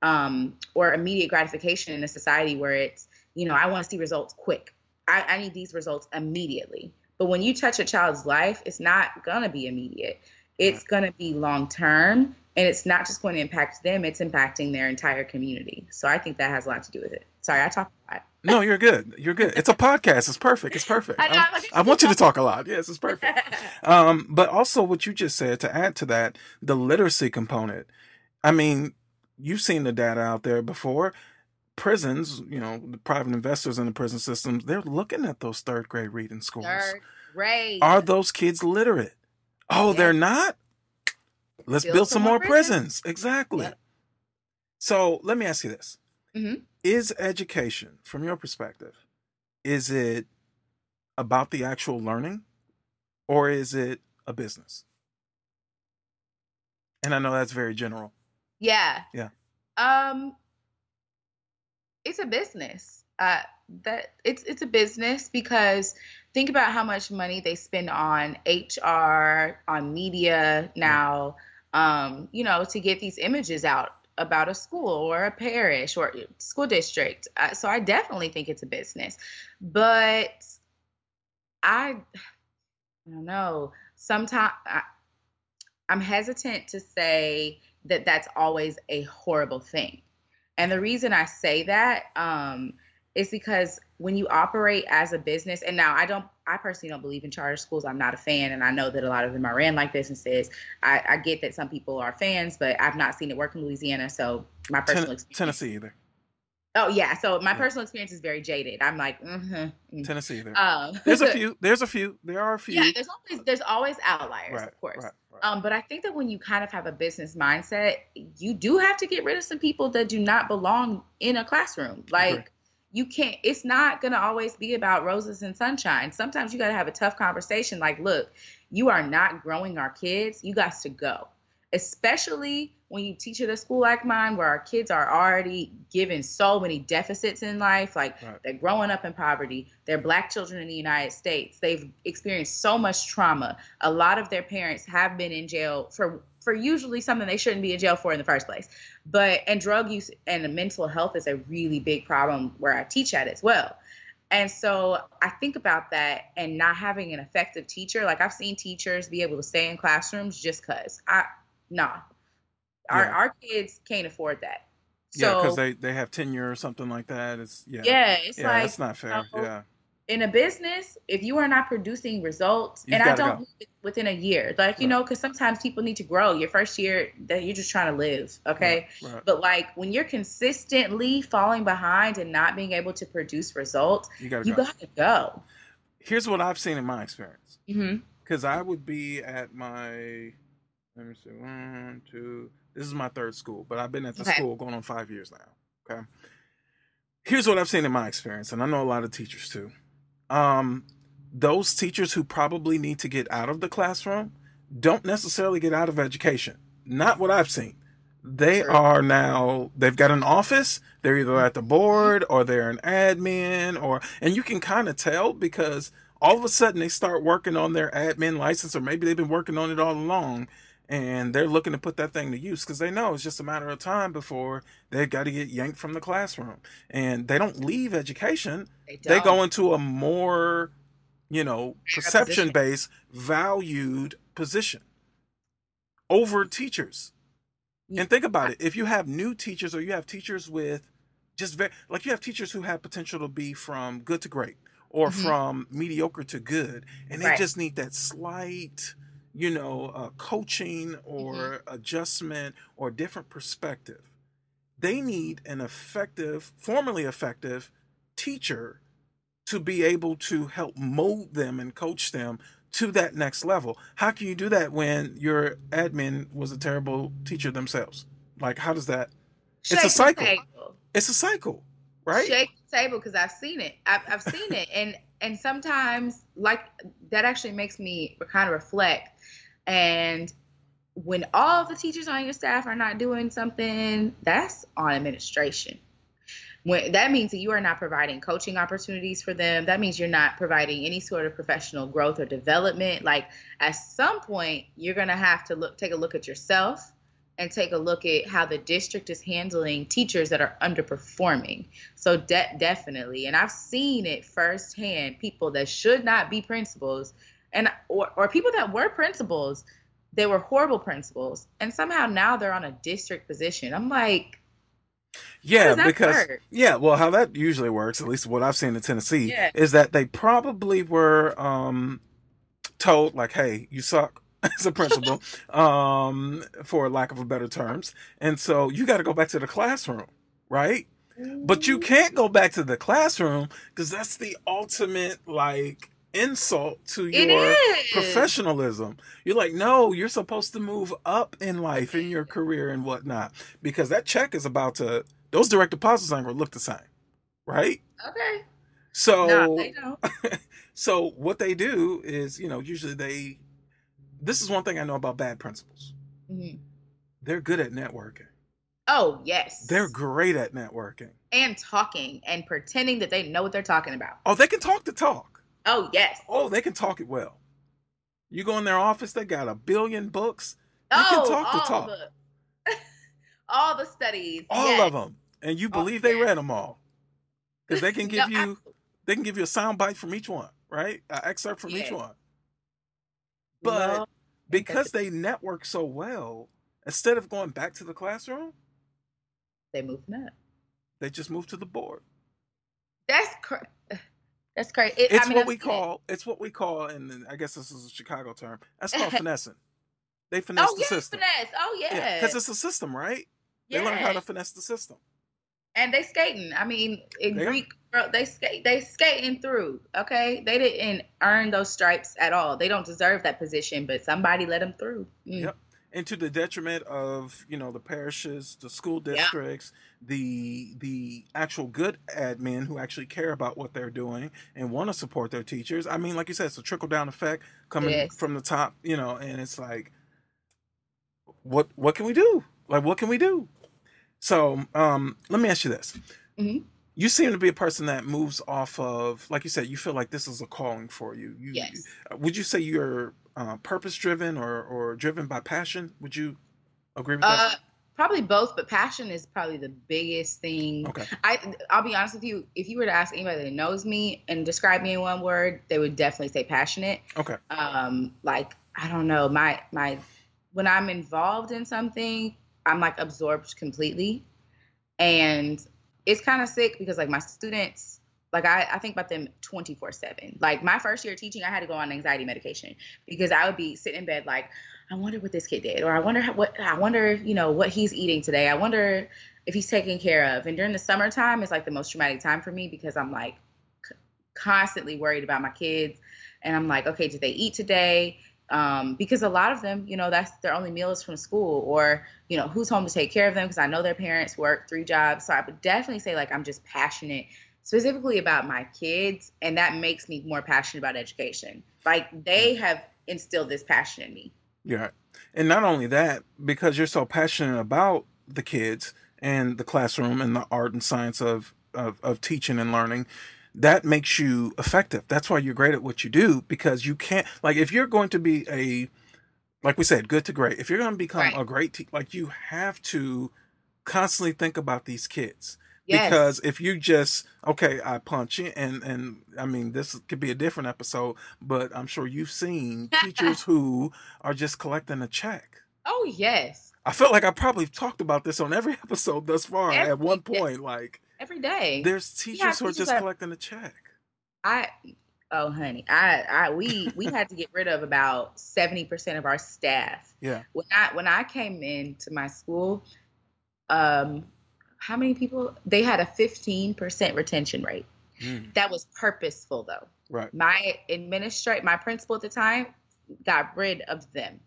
um, or immediate gratification in a society where it's, you know, I want to see results quick. I, I need these results immediately. But when you touch a child's life, it's not going to be immediate. It's going to be long term. And it's not just going to impact them, it's impacting their entire community. So I think that has a lot to do with it. Sorry, I talked a lot. no, you're good. You're good. It's a podcast. It's perfect. It's perfect. I, know, I, want you to talk a lot. Yes, it's perfect. Um, but also, what you just said to add to that, the literacy component. I mean, you've seen the data out there before. Prisons, you know, the private investors in the prison systems, they're looking at those third grade reading scores. Third grade. Are those kids literate? Oh, they're not? Let's build, build some, some, more prisons. prisons. Exactly. Yep. So let me ask you this: Mhm. Is education, from your perspective, is it about the actual learning, or is it a business? And I know that's very general. Yeah. Yeah. Um it's a business. Uh that it's it's a business because think about how much money they spend on HR, on media now, um, you know, to get these images out about a school or a parish or school district. Uh, so I definitely think it's a business. But I I don't know. Sometimes I'm hesitant to say that that's always a horrible thing. And the reason I say that um, is because when you operate as a business, and now I don't, I personally don't believe in charter schools. I'm not a fan, and I know that a lot of them are ran like businesses. I, I get that some people are fans, but I've not seen it work in Louisiana. So my personal Ten- experience. Tennessee either. Oh yeah, so my Yeah. personal experience is very jaded. I'm like, mm-hmm. Tennessee either. Um, There's a few. There's a few. There are a few. yeah, there's always there's always outliers, right, of course. Right, right. Um, but I think that when you kind of have a business mindset, you do have to get rid of some people that do not belong in a classroom. Like Agree. you can't it's not gonna always be about roses and sunshine. Sometimes you gotta have a tough conversation like, look, you are not growing our kids, you got to go. Especially when you teach at a school like mine where our kids are already given so many deficits in life, like Right. they're growing up in poverty, they're black children in the United States, they've experienced so much trauma. A lot of their parents have been in jail for for usually something they shouldn't be in jail for in the first place. But and drug use and mental health is a really big problem where I teach at as well. And so I think about that and not having an effective teacher. Like I've seen teachers be able to stay in classrooms just cause I nah. Our Yeah. our kids can't afford that. yeah, because they they have tenure or something like that. It's yeah. yeah, it's yeah, like that's not fair. know, yeah. in a business, if you are not producing results, You've and I don't it within a year, like you Right. know, because sometimes people need to grow. Your first year, that you're just trying to live, okay. Right, right. But like when you're consistently falling behind and not being able to produce results, You gotta you go. gotta go. Here's what I've seen in my experience. Mm-hmm. Because I would be at my let me see, one, two. This is my third school, but I've been at the Okay. school going on five years now. Okay. Here's what I've seen in my experience, and I know a lot of teachers too. Um, those teachers who probably need to get out of the classroom don't necessarily get out of education. Not what I've seen. They True. are now they've got an office. They're either at the board or they're an admin or and you can kind of tell because all of a sudden they start working on their admin license or maybe they've been working on it all along and they're looking to put that thing to use because they know it's just a matter of time before they've got to get yanked from the classroom and they don't leave education They, they go into a more you know perception based valued position over teachers Yeah. and think about it if you have new teachers or you have teachers with just very like you have teachers who have potential to be from good to great or Mhm. from mediocre to good and they Right. just need that slight you know uh, coaching or Mm-hmm. adjustment or different perspective they need an effective formerly effective teacher to be able to help mold them and coach them to that next level. How can you do that when your admin was a terrible teacher themselves? Like, how does that? It's a cycle. table. It's a cycle, right? Shake the table because I've seen it. I've, I've seen it, and and sometimes like that actually makes me kind of reflect. And when all the teachers on your staff are not doing something, that's on administration. When that means that you are not providing coaching opportunities for them. That means you're not providing any sort of professional growth or development. Like at some point, you're gonna have to look, take a look at yourself and take a look at how the district is handling teachers that are underperforming. So de- definitely, and I've seen it firsthand. People that should not be principals, and or, or people that were principals, they were horrible principals, and somehow now they're on a district position. I'm like, Yeah, because work? yeah, well, how that usually works, at least what I've seen in Tennessee, Yeah. is that they probably were um, told like, "Hey, you suck." As a principal, um, for lack of a better terms, and so you got to go back to the classroom, right? But you can't go back to the classroom because that's the ultimate like insult to your professionalism. You're like, no, you're supposed to move up in life, in your career and whatnot, because that check is about to. Those direct deposits aren't going to look the same, right? Okay. So, No, they don't. so what they do is, you know, usually they. This is one thing I know about bad principals. Mhm. They're good at networking. Oh yes. They're great at networking. and talking and pretending that they know what they're talking about. Oh, they can talk the talk. Oh yes. Oh, they can talk it well. You go in their office, they got a billion books, They oh, can talk the all talk. The, all the studies. all yes. of them, and you Oh, believe they yes. read them all because they can No, give you absolutely. they can give you a sound bite from each one, right? An excerpt from each one. But No, because they network so well, instead of going back to the classroom, they moved up. they just move to the board. That's cr- that's crazy. It- It's I mean, what we call it's what we call, and I guess this is a Chicago term. That's called finessing. They finesse Oh the yes, system. finesse. Oh yeah. because it's a system, right? They learn how to finesse the system. and they skating. I mean, in They. Greek, bro, they skate. They skating through. Okay, they didn't earn those stripes at all. They don't deserve that position, but somebody let them through. Mm. Yep. And to the detriment of you know the parishes, the school Yeah. districts, the the actual good admin who actually care about what they're doing and want to support their teachers. I mean, like you said, it's a trickle down effect coming Yes. from the top, you know, and it's like, what what can we do? Like, what can we do? So, um, let me ask you this: Mhm. You seem to be a person that moves off of, like you said, you feel like this is a calling for you. You, Yes. would you say you're uh, purpose driven or or driven by passion? Would you agree with Uh, that? probably both, but passion is probably the biggest thing. Okay. I I'll be honest with you. If you were to ask anybody that knows me and describe me in one word, they would definitely say passionate. Okay. Um, like I don't know, my my when I'm involved in something, I'm like absorbed completely, and it's kind of sick because like my students. Like I, I think about them 24 7. Like my first year teaching, I had to go on anxiety medication because I would be sitting in bed like, I wonder what this kid did, or I wonder how, what I wonder, you know, what he's eating today. I wonder if he's taken care of. And during the summertime, it's like the most traumatic time for me because I'm like c- constantly worried about my kids, and I'm like, okay, did they eat today? Um, because a lot of them, you know, that's their only meal is from school, or you know, who's home to take care of them? Because I know their parents work three jobs, so I would definitely say like I'm just passionate specifically about my kids, and that makes me more passionate about education. Like they have instilled this passion in me. Yeah. And not only that, because you're so passionate about the kids and the classroom and the art and science of, of, of teaching and learning, that makes you effective. That's why you're great at what you do because you can't, like, if you're going to be a, like we said, good to great, if you're going to become Right. a great, te- like, you have to constantly think about these kids. Yes. Because if you just okay, I punch you, and and I mean this could be a different episode, but I'm sure you've seen teachers who are just collecting a check. Oh yes, I felt like I probably talked about this on every episode thus far. Every at one point, like every day. there's teachers who are just that- collecting a check. I oh honey, I I we we had to get rid of about seventy percent of our staff. Yeah, When I when I came into my school, um, how many people? They had a fifteen percent retention rate. Mm, That was purposeful though. right. My administrator, my principal at the time got rid of them.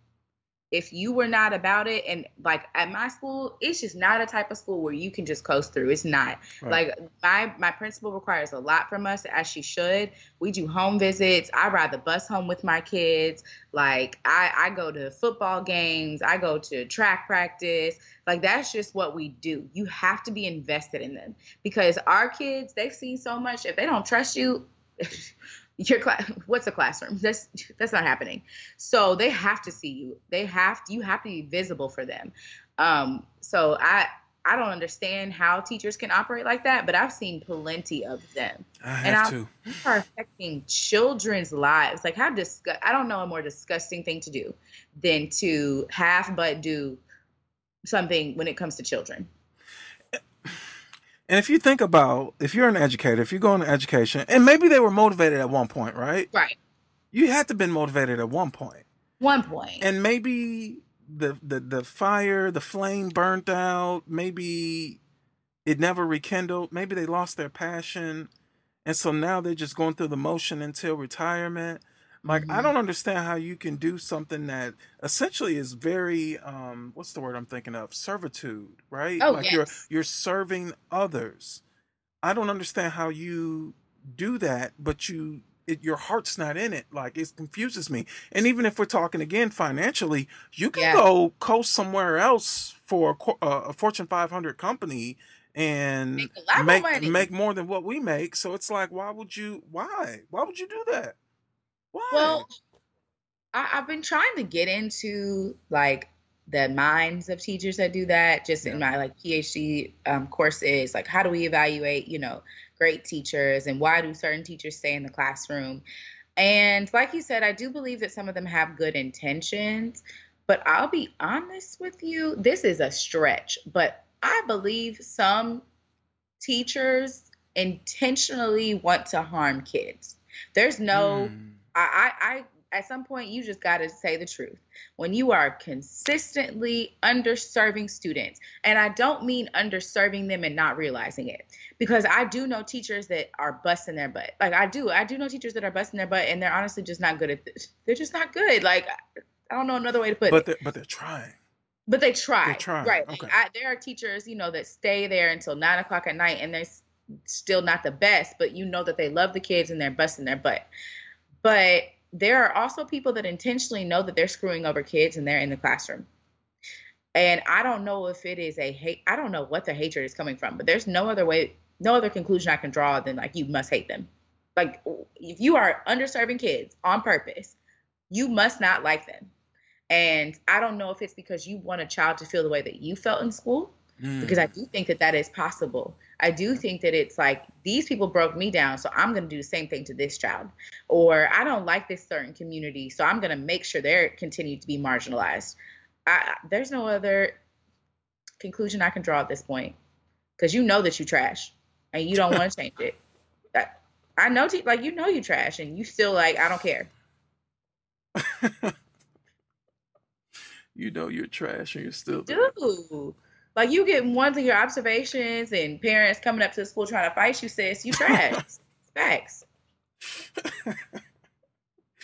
If you were not about it, and like at my school, it's just not a type of school where you can just coast through. It's not. Right. Like my my principal requires a lot from us, as she should. We do home visits. I ride the bus home with my kids. Like I I go to football games. I go to track practice. Like that's just what we do. You have to be invested in them because our kids they've seen so much. If they don't trust you, your class what's a classroom? That's that's not happening. So they have to see you. They have to you have to be visible for them. Um so i i don't understand how teachers can operate like that but i've seen plenty of them. I and have I- to. These are affecting children's lives. Like how disgust i don't know a more disgusting thing to do than to half but do something when it comes to children And if you think about, if you're an educator, if you go into education, and maybe they were motivated at one point, right? right You had to been motivated at one point. one point. point and maybe the the the fire the flame burnt out maybe it never rekindled maybe they lost their passion and so now they're just going through the motion until retirement. Like I Mhm. don't understand how you can do something that essentially is very um what's the word I'm thinking of? Servitude, right? Oh, like you're you're serving others. I don't understand how you do that, but you it, your heart's not in it. Like it confuses me. And even if we're talking again financially, you can Yeah. go coast somewhere else for a, uh, a Fortune 500 company and Make a lot more make make more than what we make. So it's like, why would you? Why? Why would you do that? Why? Well, I, I've been trying to get into like the minds of teachers that do that just in my like PhD um, courses. Like, how do we evaluate, you know, great teachers and why do certain teachers stay in the classroom? And like you said, I do believe that some of them have good intentions, but I'll be honest with you, this is a stretch. But I believe some teachers intentionally want to harm kids. There's no Mm. I, I, I at some point you just got to say the truth. When you are consistently underserving students, and I don't mean underserving them and not realizing it, because I do know teachers that are busting their butt. Like I do, I do know teachers that are busting their butt, and they're honestly just not good at this. They're just not good. Like I don't know another way to put but it. they're, but they're trying. But they try. They're trying, Right. Okay. I, there are teachers, you know, that stay there until nine o'clock at night and they're still not the best, but you know that they love the kids and they're busting their butt. But there are also people that intentionally know that they're screwing over kids and they're in the classroom. And I don't know if it is a hate, I don't know what the hatred is coming from, but there's no other way, no other conclusion I can draw than like you must hate them. Like if you are underserving kids on purpose, you must not like them. And I don't know if it's because you want a child to feel the way that you felt in school, hmm. because I do think that that is possible. I do think that it's like these people broke me down, so I'm going to do the same thing to this child. Or I don't like this certain community, so I'm going to make sure they're continue to be marginalized. I, there's no other conclusion I can draw at this point because you know that you trash and you don't want to change it. I, I know, te- like you know you trash and you still like I don't care. you know you're trash and you're still there. Dude, like you get ones of your observations and parents coming up to the school trying to fight you, sis. You trash. Facts.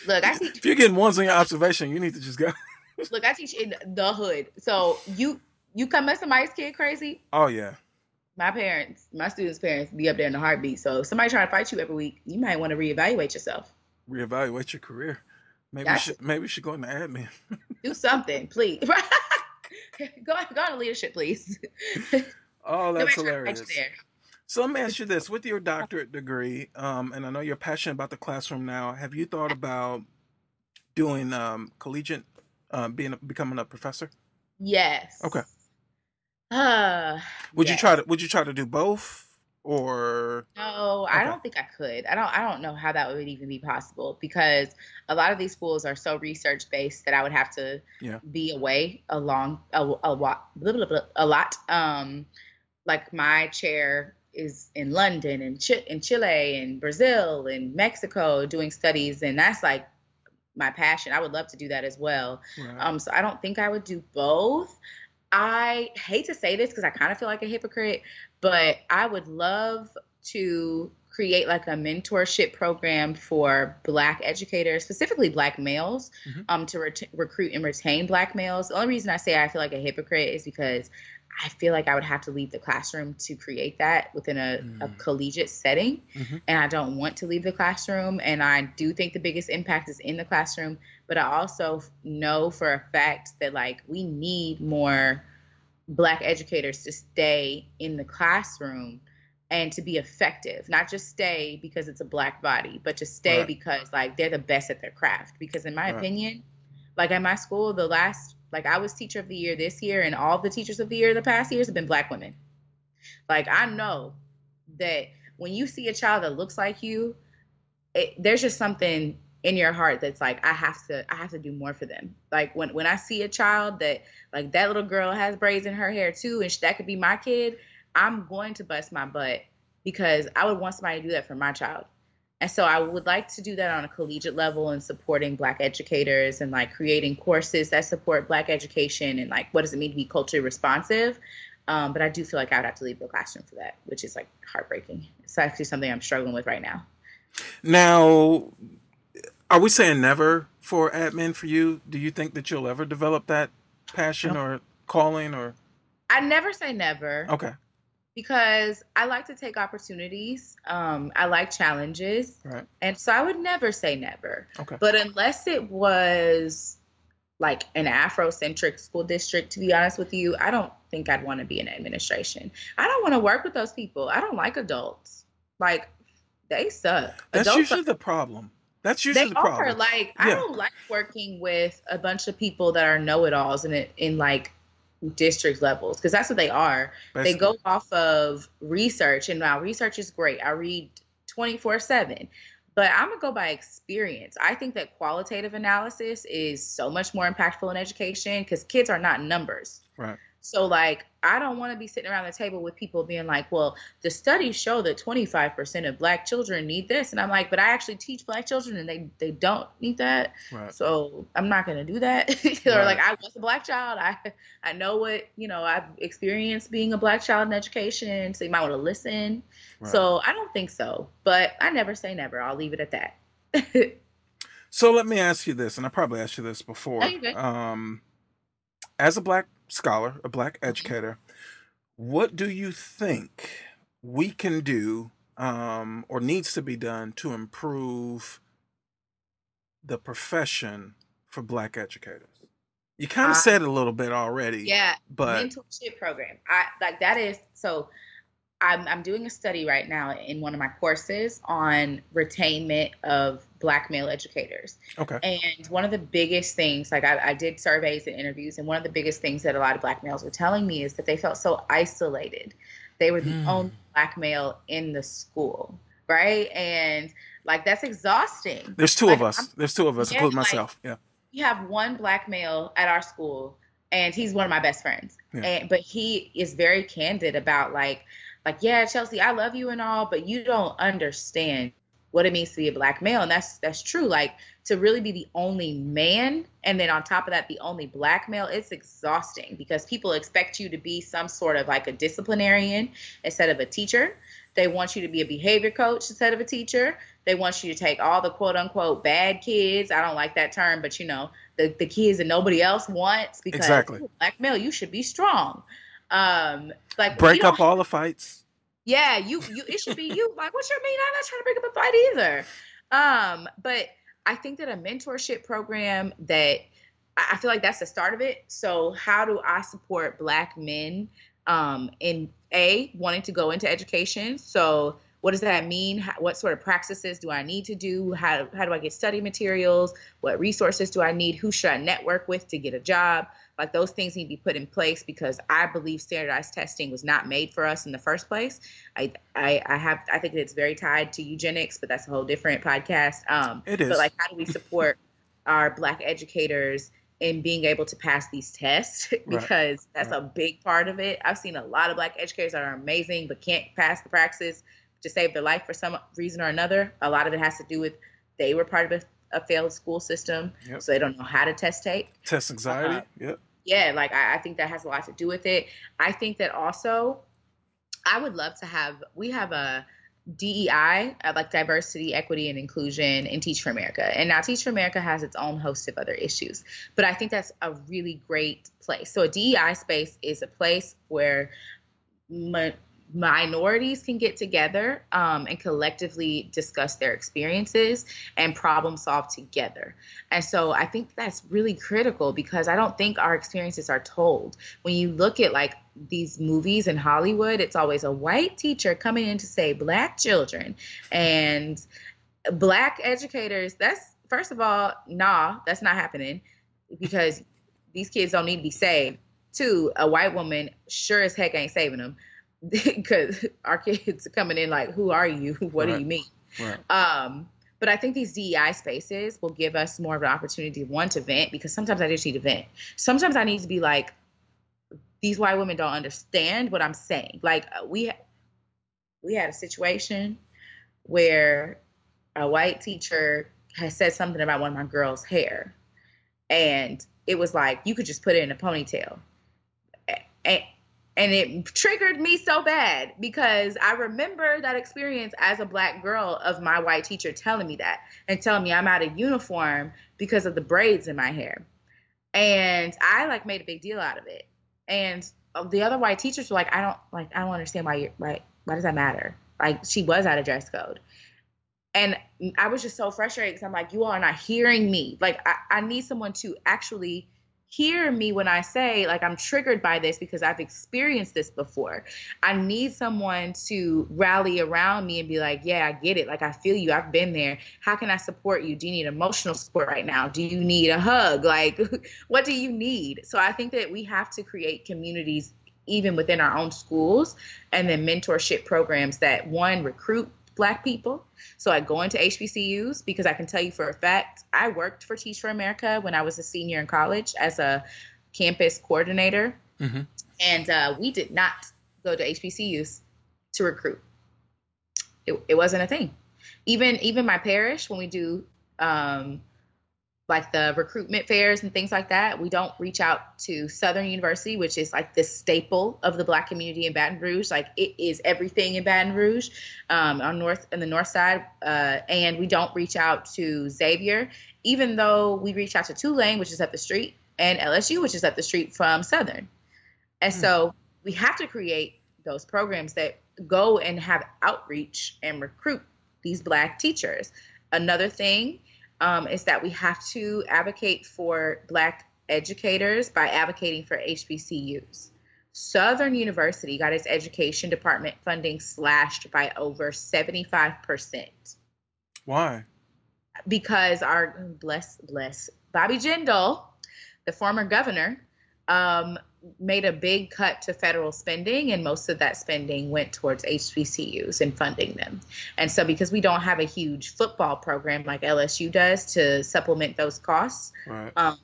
Look, I teach. If you're getting ones on your observation, you need to just go. Look, I teach in the hood. So you you come at somebody's kid crazy. Oh yeah. My parents, my students' parents, be up there in the heartbeat. So if somebody trying to fight you every week, you might want to reevaluate yourself. Reevaluate your career. Maybe you should maybe you should go into admin. Do something, please. go on, go into leadership, please. Oh, that's to hilarious. So let me ask you this: with your doctorate degree, um, and I know you're passionate about the classroom now, have you thought about doing um, collegiate, uh, being a, becoming a professor? Yes. Okay. Uh, Would you try to Would you try to do both, or No, I don't think I could. I don't. I don't know how that would even be possible because a lot of these schools are so research based that I would have to Yeah. be away a long a, a, wa- blah, blah, blah, a lot. Um, like my chair is in London and Ch- in Chile and Brazil and Mexico doing studies, and that's like my passion. I would love to do that as well. Right. Um, so I don't think I would do both. I hate to say this because I kind of feel like a hypocrite, but I would love to create like a mentorship program for black educators, specifically black males, Mhm. um, to ret- recruit and retain black males. The only reason I say I feel like a hypocrite is because I feel like I would have to leave the classroom to create that within a, a Mm. collegiate setting. Mhm. And I don't want to leave the classroom. And I do think the biggest impact is in the classroom. But I also know for a fact that like we need more black educators to stay in the classroom and to be effective not just stay because it's a black body but to stay Right. because like they're the best at their craft because in my Right. opinion like at my school the last like i was teacher of the year this year and all the teachers of the year the past years have been black women like i know that when you see a child that looks like you it, there's just something in your heart that's like i have to i have to do more for them like when when i see a child that like that little girl has braids in her hair too and that could be my kid i'm going to bust my butt because i would want somebody to do that for my child and so i would like to do that on a collegiate level and supporting black educators and like creating courses that support black education and like what does it mean to be culturally responsive Um, but I do feel like I would have to leave the classroom for that, which is like heartbreaking. It's actually something I'm struggling with right now. Now, are we saying never for admin for you? Do you think that you'll ever develop that passion or calling or? I never say never. Okay. Because I like to take opportunities. Um, I like challenges. Right. And so I would never say never. Okay. But unless it was like an Afrocentric school district, to be honest with you, I don't think I'd want to be in administration. I don't want to work with those people. I don't like adults. Like they suck. That's adults usually are- the problem. That's usually they the problem. are like I don't like working with a bunch of people that are know-it-alls in it in like district levels because that's what they are. They go off of research, and now research is great. I read 24 7, but I'm gonna go by experience. I think that qualitative analysis is so much more impactful in education because kids are not numbers. Right. So, like, I don't want to be sitting around the table with people being like, well, the studies show that 25% of black children need this. And I'm like, but I actually teach black children and they, they don't need that. Right. So I'm not going to do that. or Right. like, I was a black child. I, I know what, you know, I've experienced being a black child in education. So you might want to listen. Right. So I don't think so. But I never say never. I'll leave it at that. So let me ask you this, and I probably asked you this before. Good. Um, as a black scholar, a black Mm-hmm. educator, what do you think we can do um, or needs to be done to improve the profession for black educators? You kind of I- said a little bit already. yeah. But mentorship program. I like that is so I'm I'm doing a study right now in one of my courses on retainment of black male educators. okay. And one of the biggest things, like I, I did surveys and interviews, and one of the biggest things that a lot of black males were telling me is that they felt so isolated. They were the Hmm. only black male in the school, right? And like that's exhausting. There's two Like, of us. I'm- There's two of us, Yeah, including like- myself. Yeah. we have one black male at our school and he's one of my best friends Yeah. and but he is very candid about like like yeah Chelsie i love you and all but you don't understand what it means to be a black male. And that's that's true. Like to really be the only man and then on top of that the only black male it's exhausting because people expect you to be some sort of like a disciplinarian instead of a teacher. They want you to be a behavior coach instead of a teacher. They want you to take all the quote unquote bad kids. I don't like that term but you know the, the kids that nobody else wants because Exactly. black male you should be strong um like Break up all the fights. yeah, you you it should be you. Like, what's your mean? I'm not trying to break up a fight either. Um, but I think that a mentorship program that I feel like that's the start of it. So how do I support black men um in a wanting to go into education? So what does that mean? How, what sort of practices do I need to do? How, how do I get study materials? What resources do I need? Who should I network with to get a job? Like those things need to be put in place because I believe standardized testing was not made for us in the first place. I, I, I have I think it's very tied to eugenics, but that's a whole different podcast. Um, It is. But like, how do we support our Black educators in being able to pass these tests? because that's a big part of it. I've seen a lot of Black educators that are amazing but can't pass the praxis to save their life for some reason or another. A lot of it has to do with they were part of a, a failed school system, Yep. so they don't know how to test take Test anxiety. Uh-huh. Yep. Yeah, like I, I think that has a lot to do with it. I think that also, I would love to have we have a DEI, uh, like diversity, equity, and inclusion in Teach for America. And now Teach for America has its own host of other issues, but I think that's a really great place. So a DEI space is a place where minorities can get together um, and collectively discuss their experiences and problem solve together. And so I think that's really critical because I don't think our experiences are told. When you look at like these movies in Hollywood, it's always a white teacher coming in to save black children and black educators. That's first of all, nah, that's not happening because these kids don't need to be saved. Two, a white woman sure as heck ain't saving them because our kids are coming in like, who are you? What Right. do you mean? Right. Um, but I think these DEI spaces will give us more of an opportunity, one, to vent, because sometimes I just need to vent. Sometimes I need to be like, these white women don't understand what I'm saying. Like uh, we we had a situation where a white teacher had said something about one of my girls' hair, and it was like you could just put it in a ponytail, and And it triggered me so bad because I remember that experience as a black girl of my white teacher telling me that and telling me I'm out of uniform because of the braids in my hair. And I like made a big deal out of it. And the other white teachers were like, I don't like I don't understand why you're why why does that matter? Like she was out of dress code. And I was just so frustrated because I'm like, you all are not hearing me. Like I, I need someone to actually hear me when I say, like, I'm triggered by this because I've experienced this before. I need someone to rally around me and be like, yeah, I get it. Like, I feel you. I've been there. How can I support you? Do you need emotional support right now? Do you need a hug? Like, what do you need? So I think that we have to create communities even within our own schools and then mentorship programs that one recruit black people. So I go into HBCUs because I can tell you for a fact I worked for Teach for America when I was a senior in college as a campus coordinator, Mm-hmm. and uh, we did not go to HBCUs to recruit. It, it wasn't a thing. Even even my parish when we do um, like the recruitment fairs and things like that, we don't reach out to Southern University, which is like the staple of the Black community in Baton Rouge. Like it is everything in Baton Rouge, um, on north in the north side, uh, and we don't reach out to Xavier, even though we reach out to Tulane, which is up the street, and LSU, which is up the street from Southern. And so we have to create those programs that go and have outreach and recruit these Black teachers. Another thing um, is that we have to advocate for Black educators by advocating for HBCUs. Southern University got its education department funding slashed by over 75% Why? because our bless bless Bobby Jindal, the former governor, um, made a big cut to federal spending, and most of that spending went towards HBCUs and funding them. And so, because we don't have a huge football program like LSU does to supplement those costs, Right. um,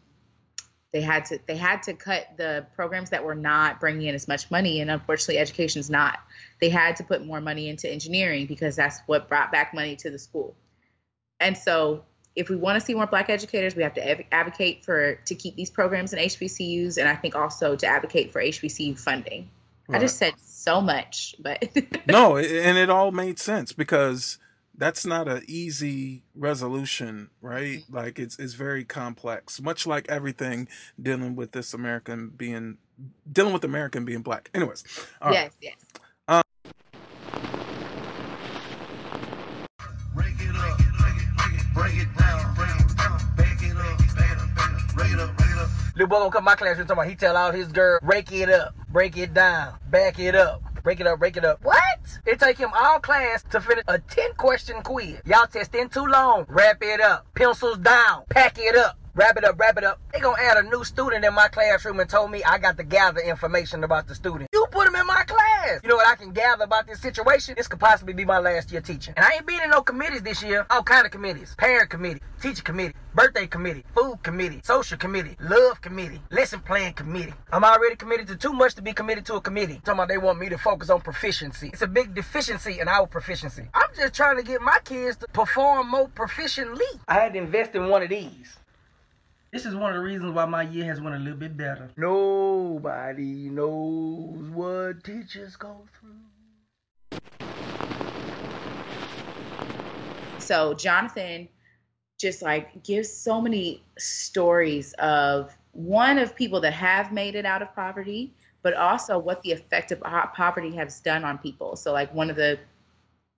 they had to they had to cut the programs that were not bringing in as much money, and unfortunately, education's not. They had to put more money into engineering because that's what brought back money to the school. And so, if we want to see more Black educators, we have to adv- advocate for to keep these programs in HBCUs, and I think also to advocate for HBCU funding. I just said so much, but no, and it all made sense because that's not an easy resolution, right? Mm-hmm. Like it's it's very complex, much like everything dealing with this American being dealing with American being black. Anyways, all right. yes, yes. Little boy gonna come my classroom talking about he tell all his girl, break it up, break it down, back it up. Break it up, break it up. What? It take him all class to finish a 10 question quiz. Y'all testing too long. Wrap it up. Pencils down. Pack it up. Wrap it up, wrap it up. They gonna add a new student in my classroom and told me I got to gather information about the student. You put him in my class. You know what I can gather about this situation? This could possibly be my last year teaching. And I ain't been in no committees this year. All kind of committees. Parent committee, teacher committee, birthday committee, food committee, social committee, love committee, lesson plan committee. I'm already committed to too much to be committed to a committee. Talking about they want me to focus on proficiency. It's a big deficiency in our proficiency. I'm just trying to get my kids to perform more proficiently. I had to invest in one of these. This is one of the reasons why my year has went a little bit better. Nobody knows what teachers go through. so Jonathan just like gives so many stories of one of people that have made it out of poverty, but also what the effect of poverty has done on people. So like one of the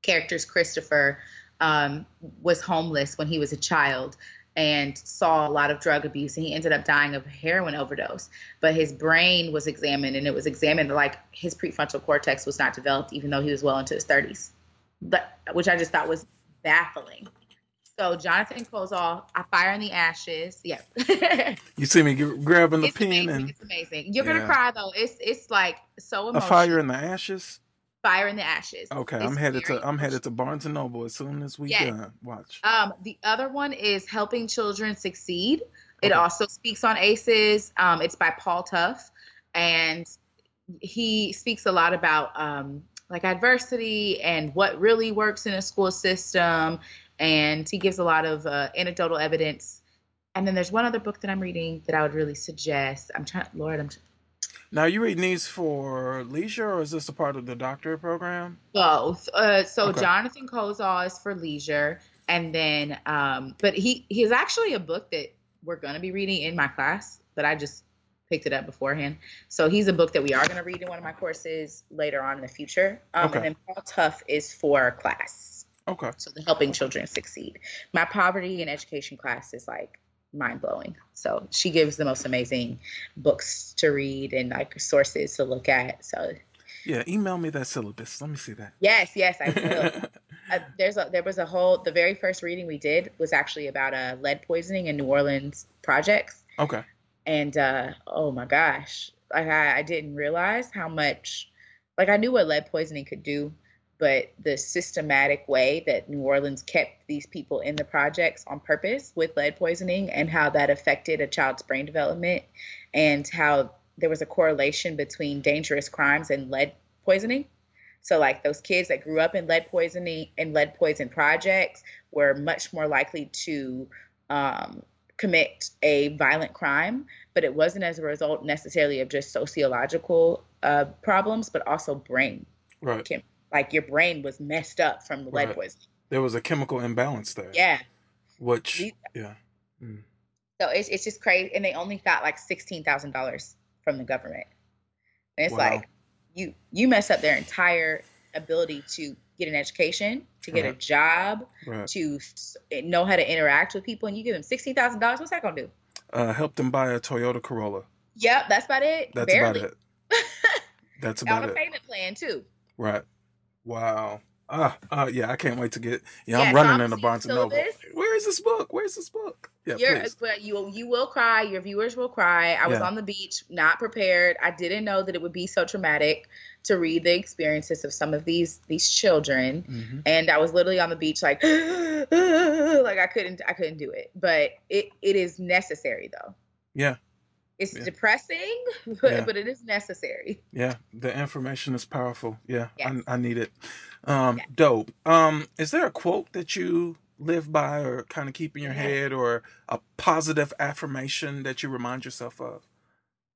characters, Christopher, um, was homeless when he was a child and saw a lot of drug abuse and he ended up dying of a heroin overdose. But his brain was examined and it was examined like his prefrontal cortex was not developed even though he was well into his 30s but which i just thought was baffling. So jonathan Kozol, i fire in the ashes. Yeah. You see me g- grabbing the it's pen amazing. and it's amazing. You're gonna cry though. It's it's like so a fire in the ashes. Fire in the ashes Okay, It's I'm headed to I'm headed to Barnes and Noble as soon as we Yes. done. Watch. Um, the other one is Helping Children Succeed. It Okay. also speaks on ACEs. Um, it's by Paul Tough, and he speaks a lot about um, like adversity and what really works in a school system. And he gives a lot of uh, anecdotal evidence. And then there's one other book that I'm reading that I would really suggest. I'm trying, Lord, I'm Now, you reading these for leisure, or is this a part of the doctorate program? Both. Uh, so Okay. Jonathan Kozol is for leisure, and then, um, but he he's actually a book that we're gonna be reading in my class, but I just picked it up beforehand. So he's a book that we are gonna read in one of my courses later on in the future. Um, Okay. And then Paul Tough is for class, Okay. so the helping children succeed. My poverty and education class is like mind blowing. So she gives the most amazing books to read and like sources to look at. So Yeah, email me that syllabus. Let me see that. yes, yes, I will. uh, there's a there was a whole the very first reading we did was actually about uh, lead poisoning in New Orleans projects, okay. and uh, oh my gosh, like I, I didn't realize how much, like I knew what lead poisoning could do, but the systematic way that New Orleans kept these people in the projects on purpose with lead poisoning and how that affected a child's brain development, and how there was a correlation between dangerous crimes and lead poisoning. So like those kids that grew up in lead poisoning and lead poison projects were much more likely to um, commit a violent crime, but it wasn't as a result necessarily of just sociological uh, problems, but also brain. Right. Like your brain was messed up from the lead Right. poisoning. There was a chemical imbalance there. Yeah. Which, These- yeah. Mm. So it's it's just crazy, and they only got like sixteen thousand dollars from the government. And it's Wow. like you you mess up their entire ability to get an education, to get a job, Right. to know how to interact with people, and you give them sixteen thousand dollars. What's that gonna do? Uh, help them buy a Toyota Corolla. Yep, that's about it. That's Barely. about it. That's about it. On a it. payment plan too. Right. Wow. Ah, uh, yeah, I can't wait to get. Yeah, Yeah, I'm running into seeing Barnes and Noble. Where is this book? Where's this book? Yeah, You're, please. but you you will cry. Your viewers will cry. I was Yeah. on the beach, not prepared. I didn't know that it would be so traumatic to read the experiences of some of these these children. Mhm. and I was literally on the beach like like I couldn't I couldn't do it. But it it is necessary though. Yeah, It's Yeah. depressing, but, Yeah. but it is necessary. yeah. The information is powerful. Yeah, Yes. I, I need it. Um, Yeah. dope. Um, is there a quote that you live by, or kind of keep in your head, or a positive affirmation that you remind yourself of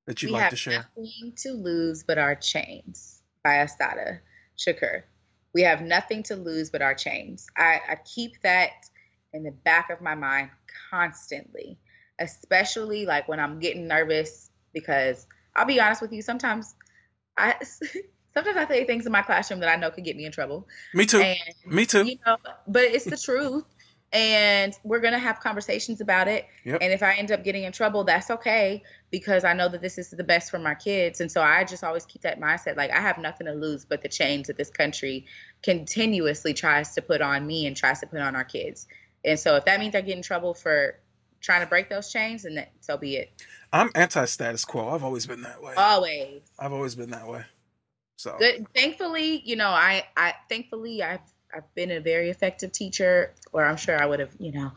that you'd we like have to share? nothing to lose but our chains by Assata Shakur. We have nothing to lose but our chains. I, I keep that in the back of my mind constantly, especially like when I'm getting nervous because I'll be honest with you, sometimes I sometimes I say things in my classroom that I know could get me in trouble. Me too. And Me too. you know, but it's the truth. And we're gonna have conversations about it. Yep. And if I end up getting in trouble, that's okay because I know that this is the best for my kids. And so I just always keep that mindset. Like I have nothing to lose but the chains that this country continuously tries to put on me and tries to put on our kids. And so if that means I get in trouble for trying to break those chains, and that, so be it. I'm anti-status quo. I've always been that way. Always. I've always been that way. So good thankfully you know i i thankfully i've i've been a very effective teacher or i'm sure i would have you know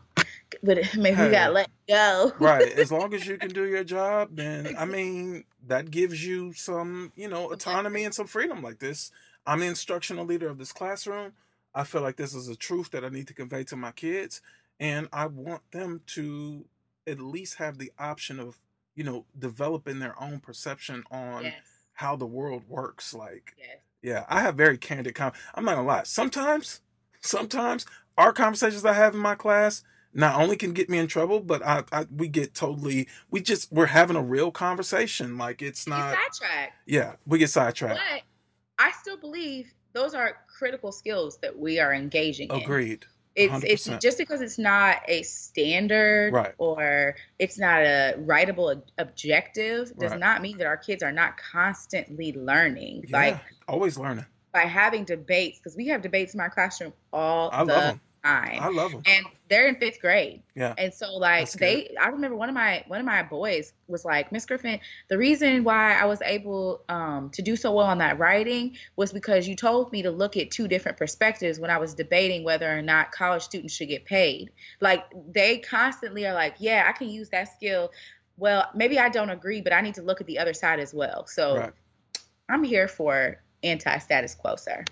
but maybe Hey. we got let go right as long as you can do your job then i mean that gives you some you know autonomy and some freedom like this i'm the instructional leader of this classroom i feel like this is a truth that i need to convey to my kids and i want them to at least have the option of you know developing their own perception on yes how the world works like yes yeah, I have very candid com I'm not gonna lie. Sometimes, sometimes our conversations I have in my class not only can get me in trouble, but I, I we get totally we just we're having a real conversation. Like it's Get not sidetracked yeah, we get sidetracked. but i still believe those are critical skills that we are engaging in Agreed. it's it's 100%. just because it's not a standard Right. or it's not a writable objective does Right. not mean that our kids are not constantly learning Yeah, like always learning. by having debates because we have debates in my classroom all I the love them. Time I love them. and they're in fifth grade. Yeah. and so like they i remember one of my one of my boys was like miss griffin the reason why i was able um, to do so well on that writing was because you told me to look at two different perspectives when i was debating whether or not college students should get paid. Like they constantly are like yeah i can use that skill. Well maybe i don't agree but i need to look at the other side as well. So Right. i'm here for anti-status quo sir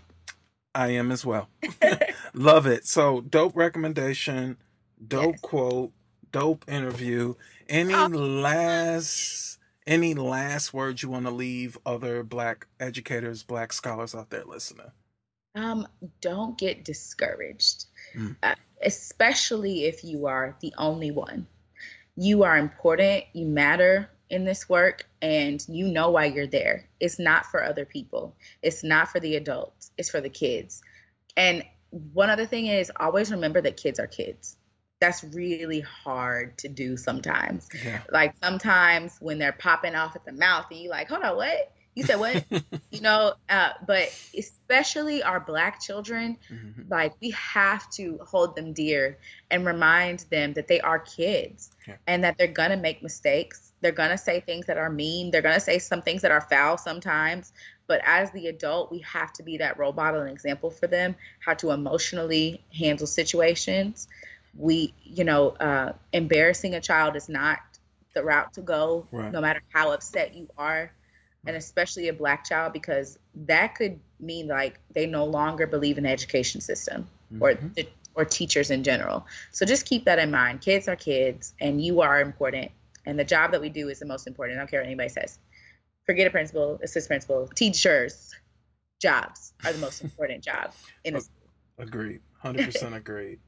I am as well. Love it. So dope recommendation, dope Yes. quote, dope interview. Any Oh. last Any last words you want to leave other black educators, black scholars out there listening? Um, don't get discouraged, Mm. uh, especially if you are the only one. You are important, you matter in this work, and you know why you're there. It's not for other people, it's not for the adults, it's for the kids. And one other thing is always remember that kids are kids. That's really hard to do sometimes. Yeah. Like sometimes when they're popping off at the mouth and you're like, hold on, what? You said what? you know, uh, but especially our black children, Mhm. like we have to hold them dear and remind them that they are kids Yeah. and that they're gonna make mistakes. They're gonna say things that are mean. They're gonna say some things that are foul sometimes. But as the adult, we have to be that role model and example for them how to emotionally handle situations. We, you know, uh, embarrassing a child is not the route to go, Right. no matter how upset you are and especially a black child because that could mean like they no longer believe in the education system or Mhm. the, or teachers in general. So just keep that in mind. Kids are kids and you are important and the job that we do is the most important. I don't care what anybody says. Forget a principal, assist principal, teachers jobs are the most important job in a Agreed. 100% agreed.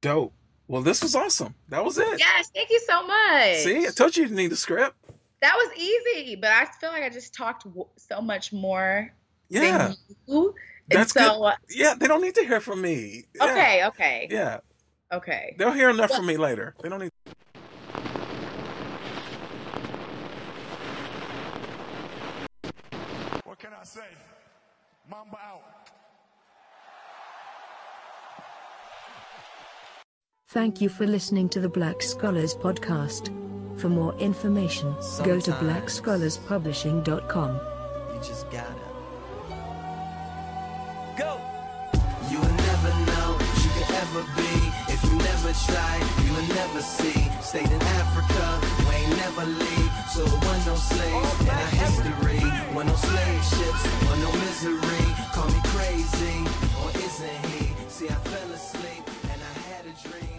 Dope. Well, this was awesome. That was it. Yes, thank you so much. See, I told you you didn't need a script. That was easy, but I feel like I just talked w- so much more Yeah. than you. And That's so, uh, Yeah, they don't need to hear from me. Yeah. Okay, okay. Yeah. Okay. They'll hear enough from me later. They don't need What can I say? Mamba out. Thank you for listening to the Black Scholars Podcast. For more information, Sometimes go to blackscholarspublishing.com. You just gotta go. You will never know what you could ever be if you never try. You will never see. Stayed in Africa, we ain't never leave. So no slaves in our history. One no slave ships, one no misery. Call me crazy, or isn't he? See, I fell asleep and I had a dream.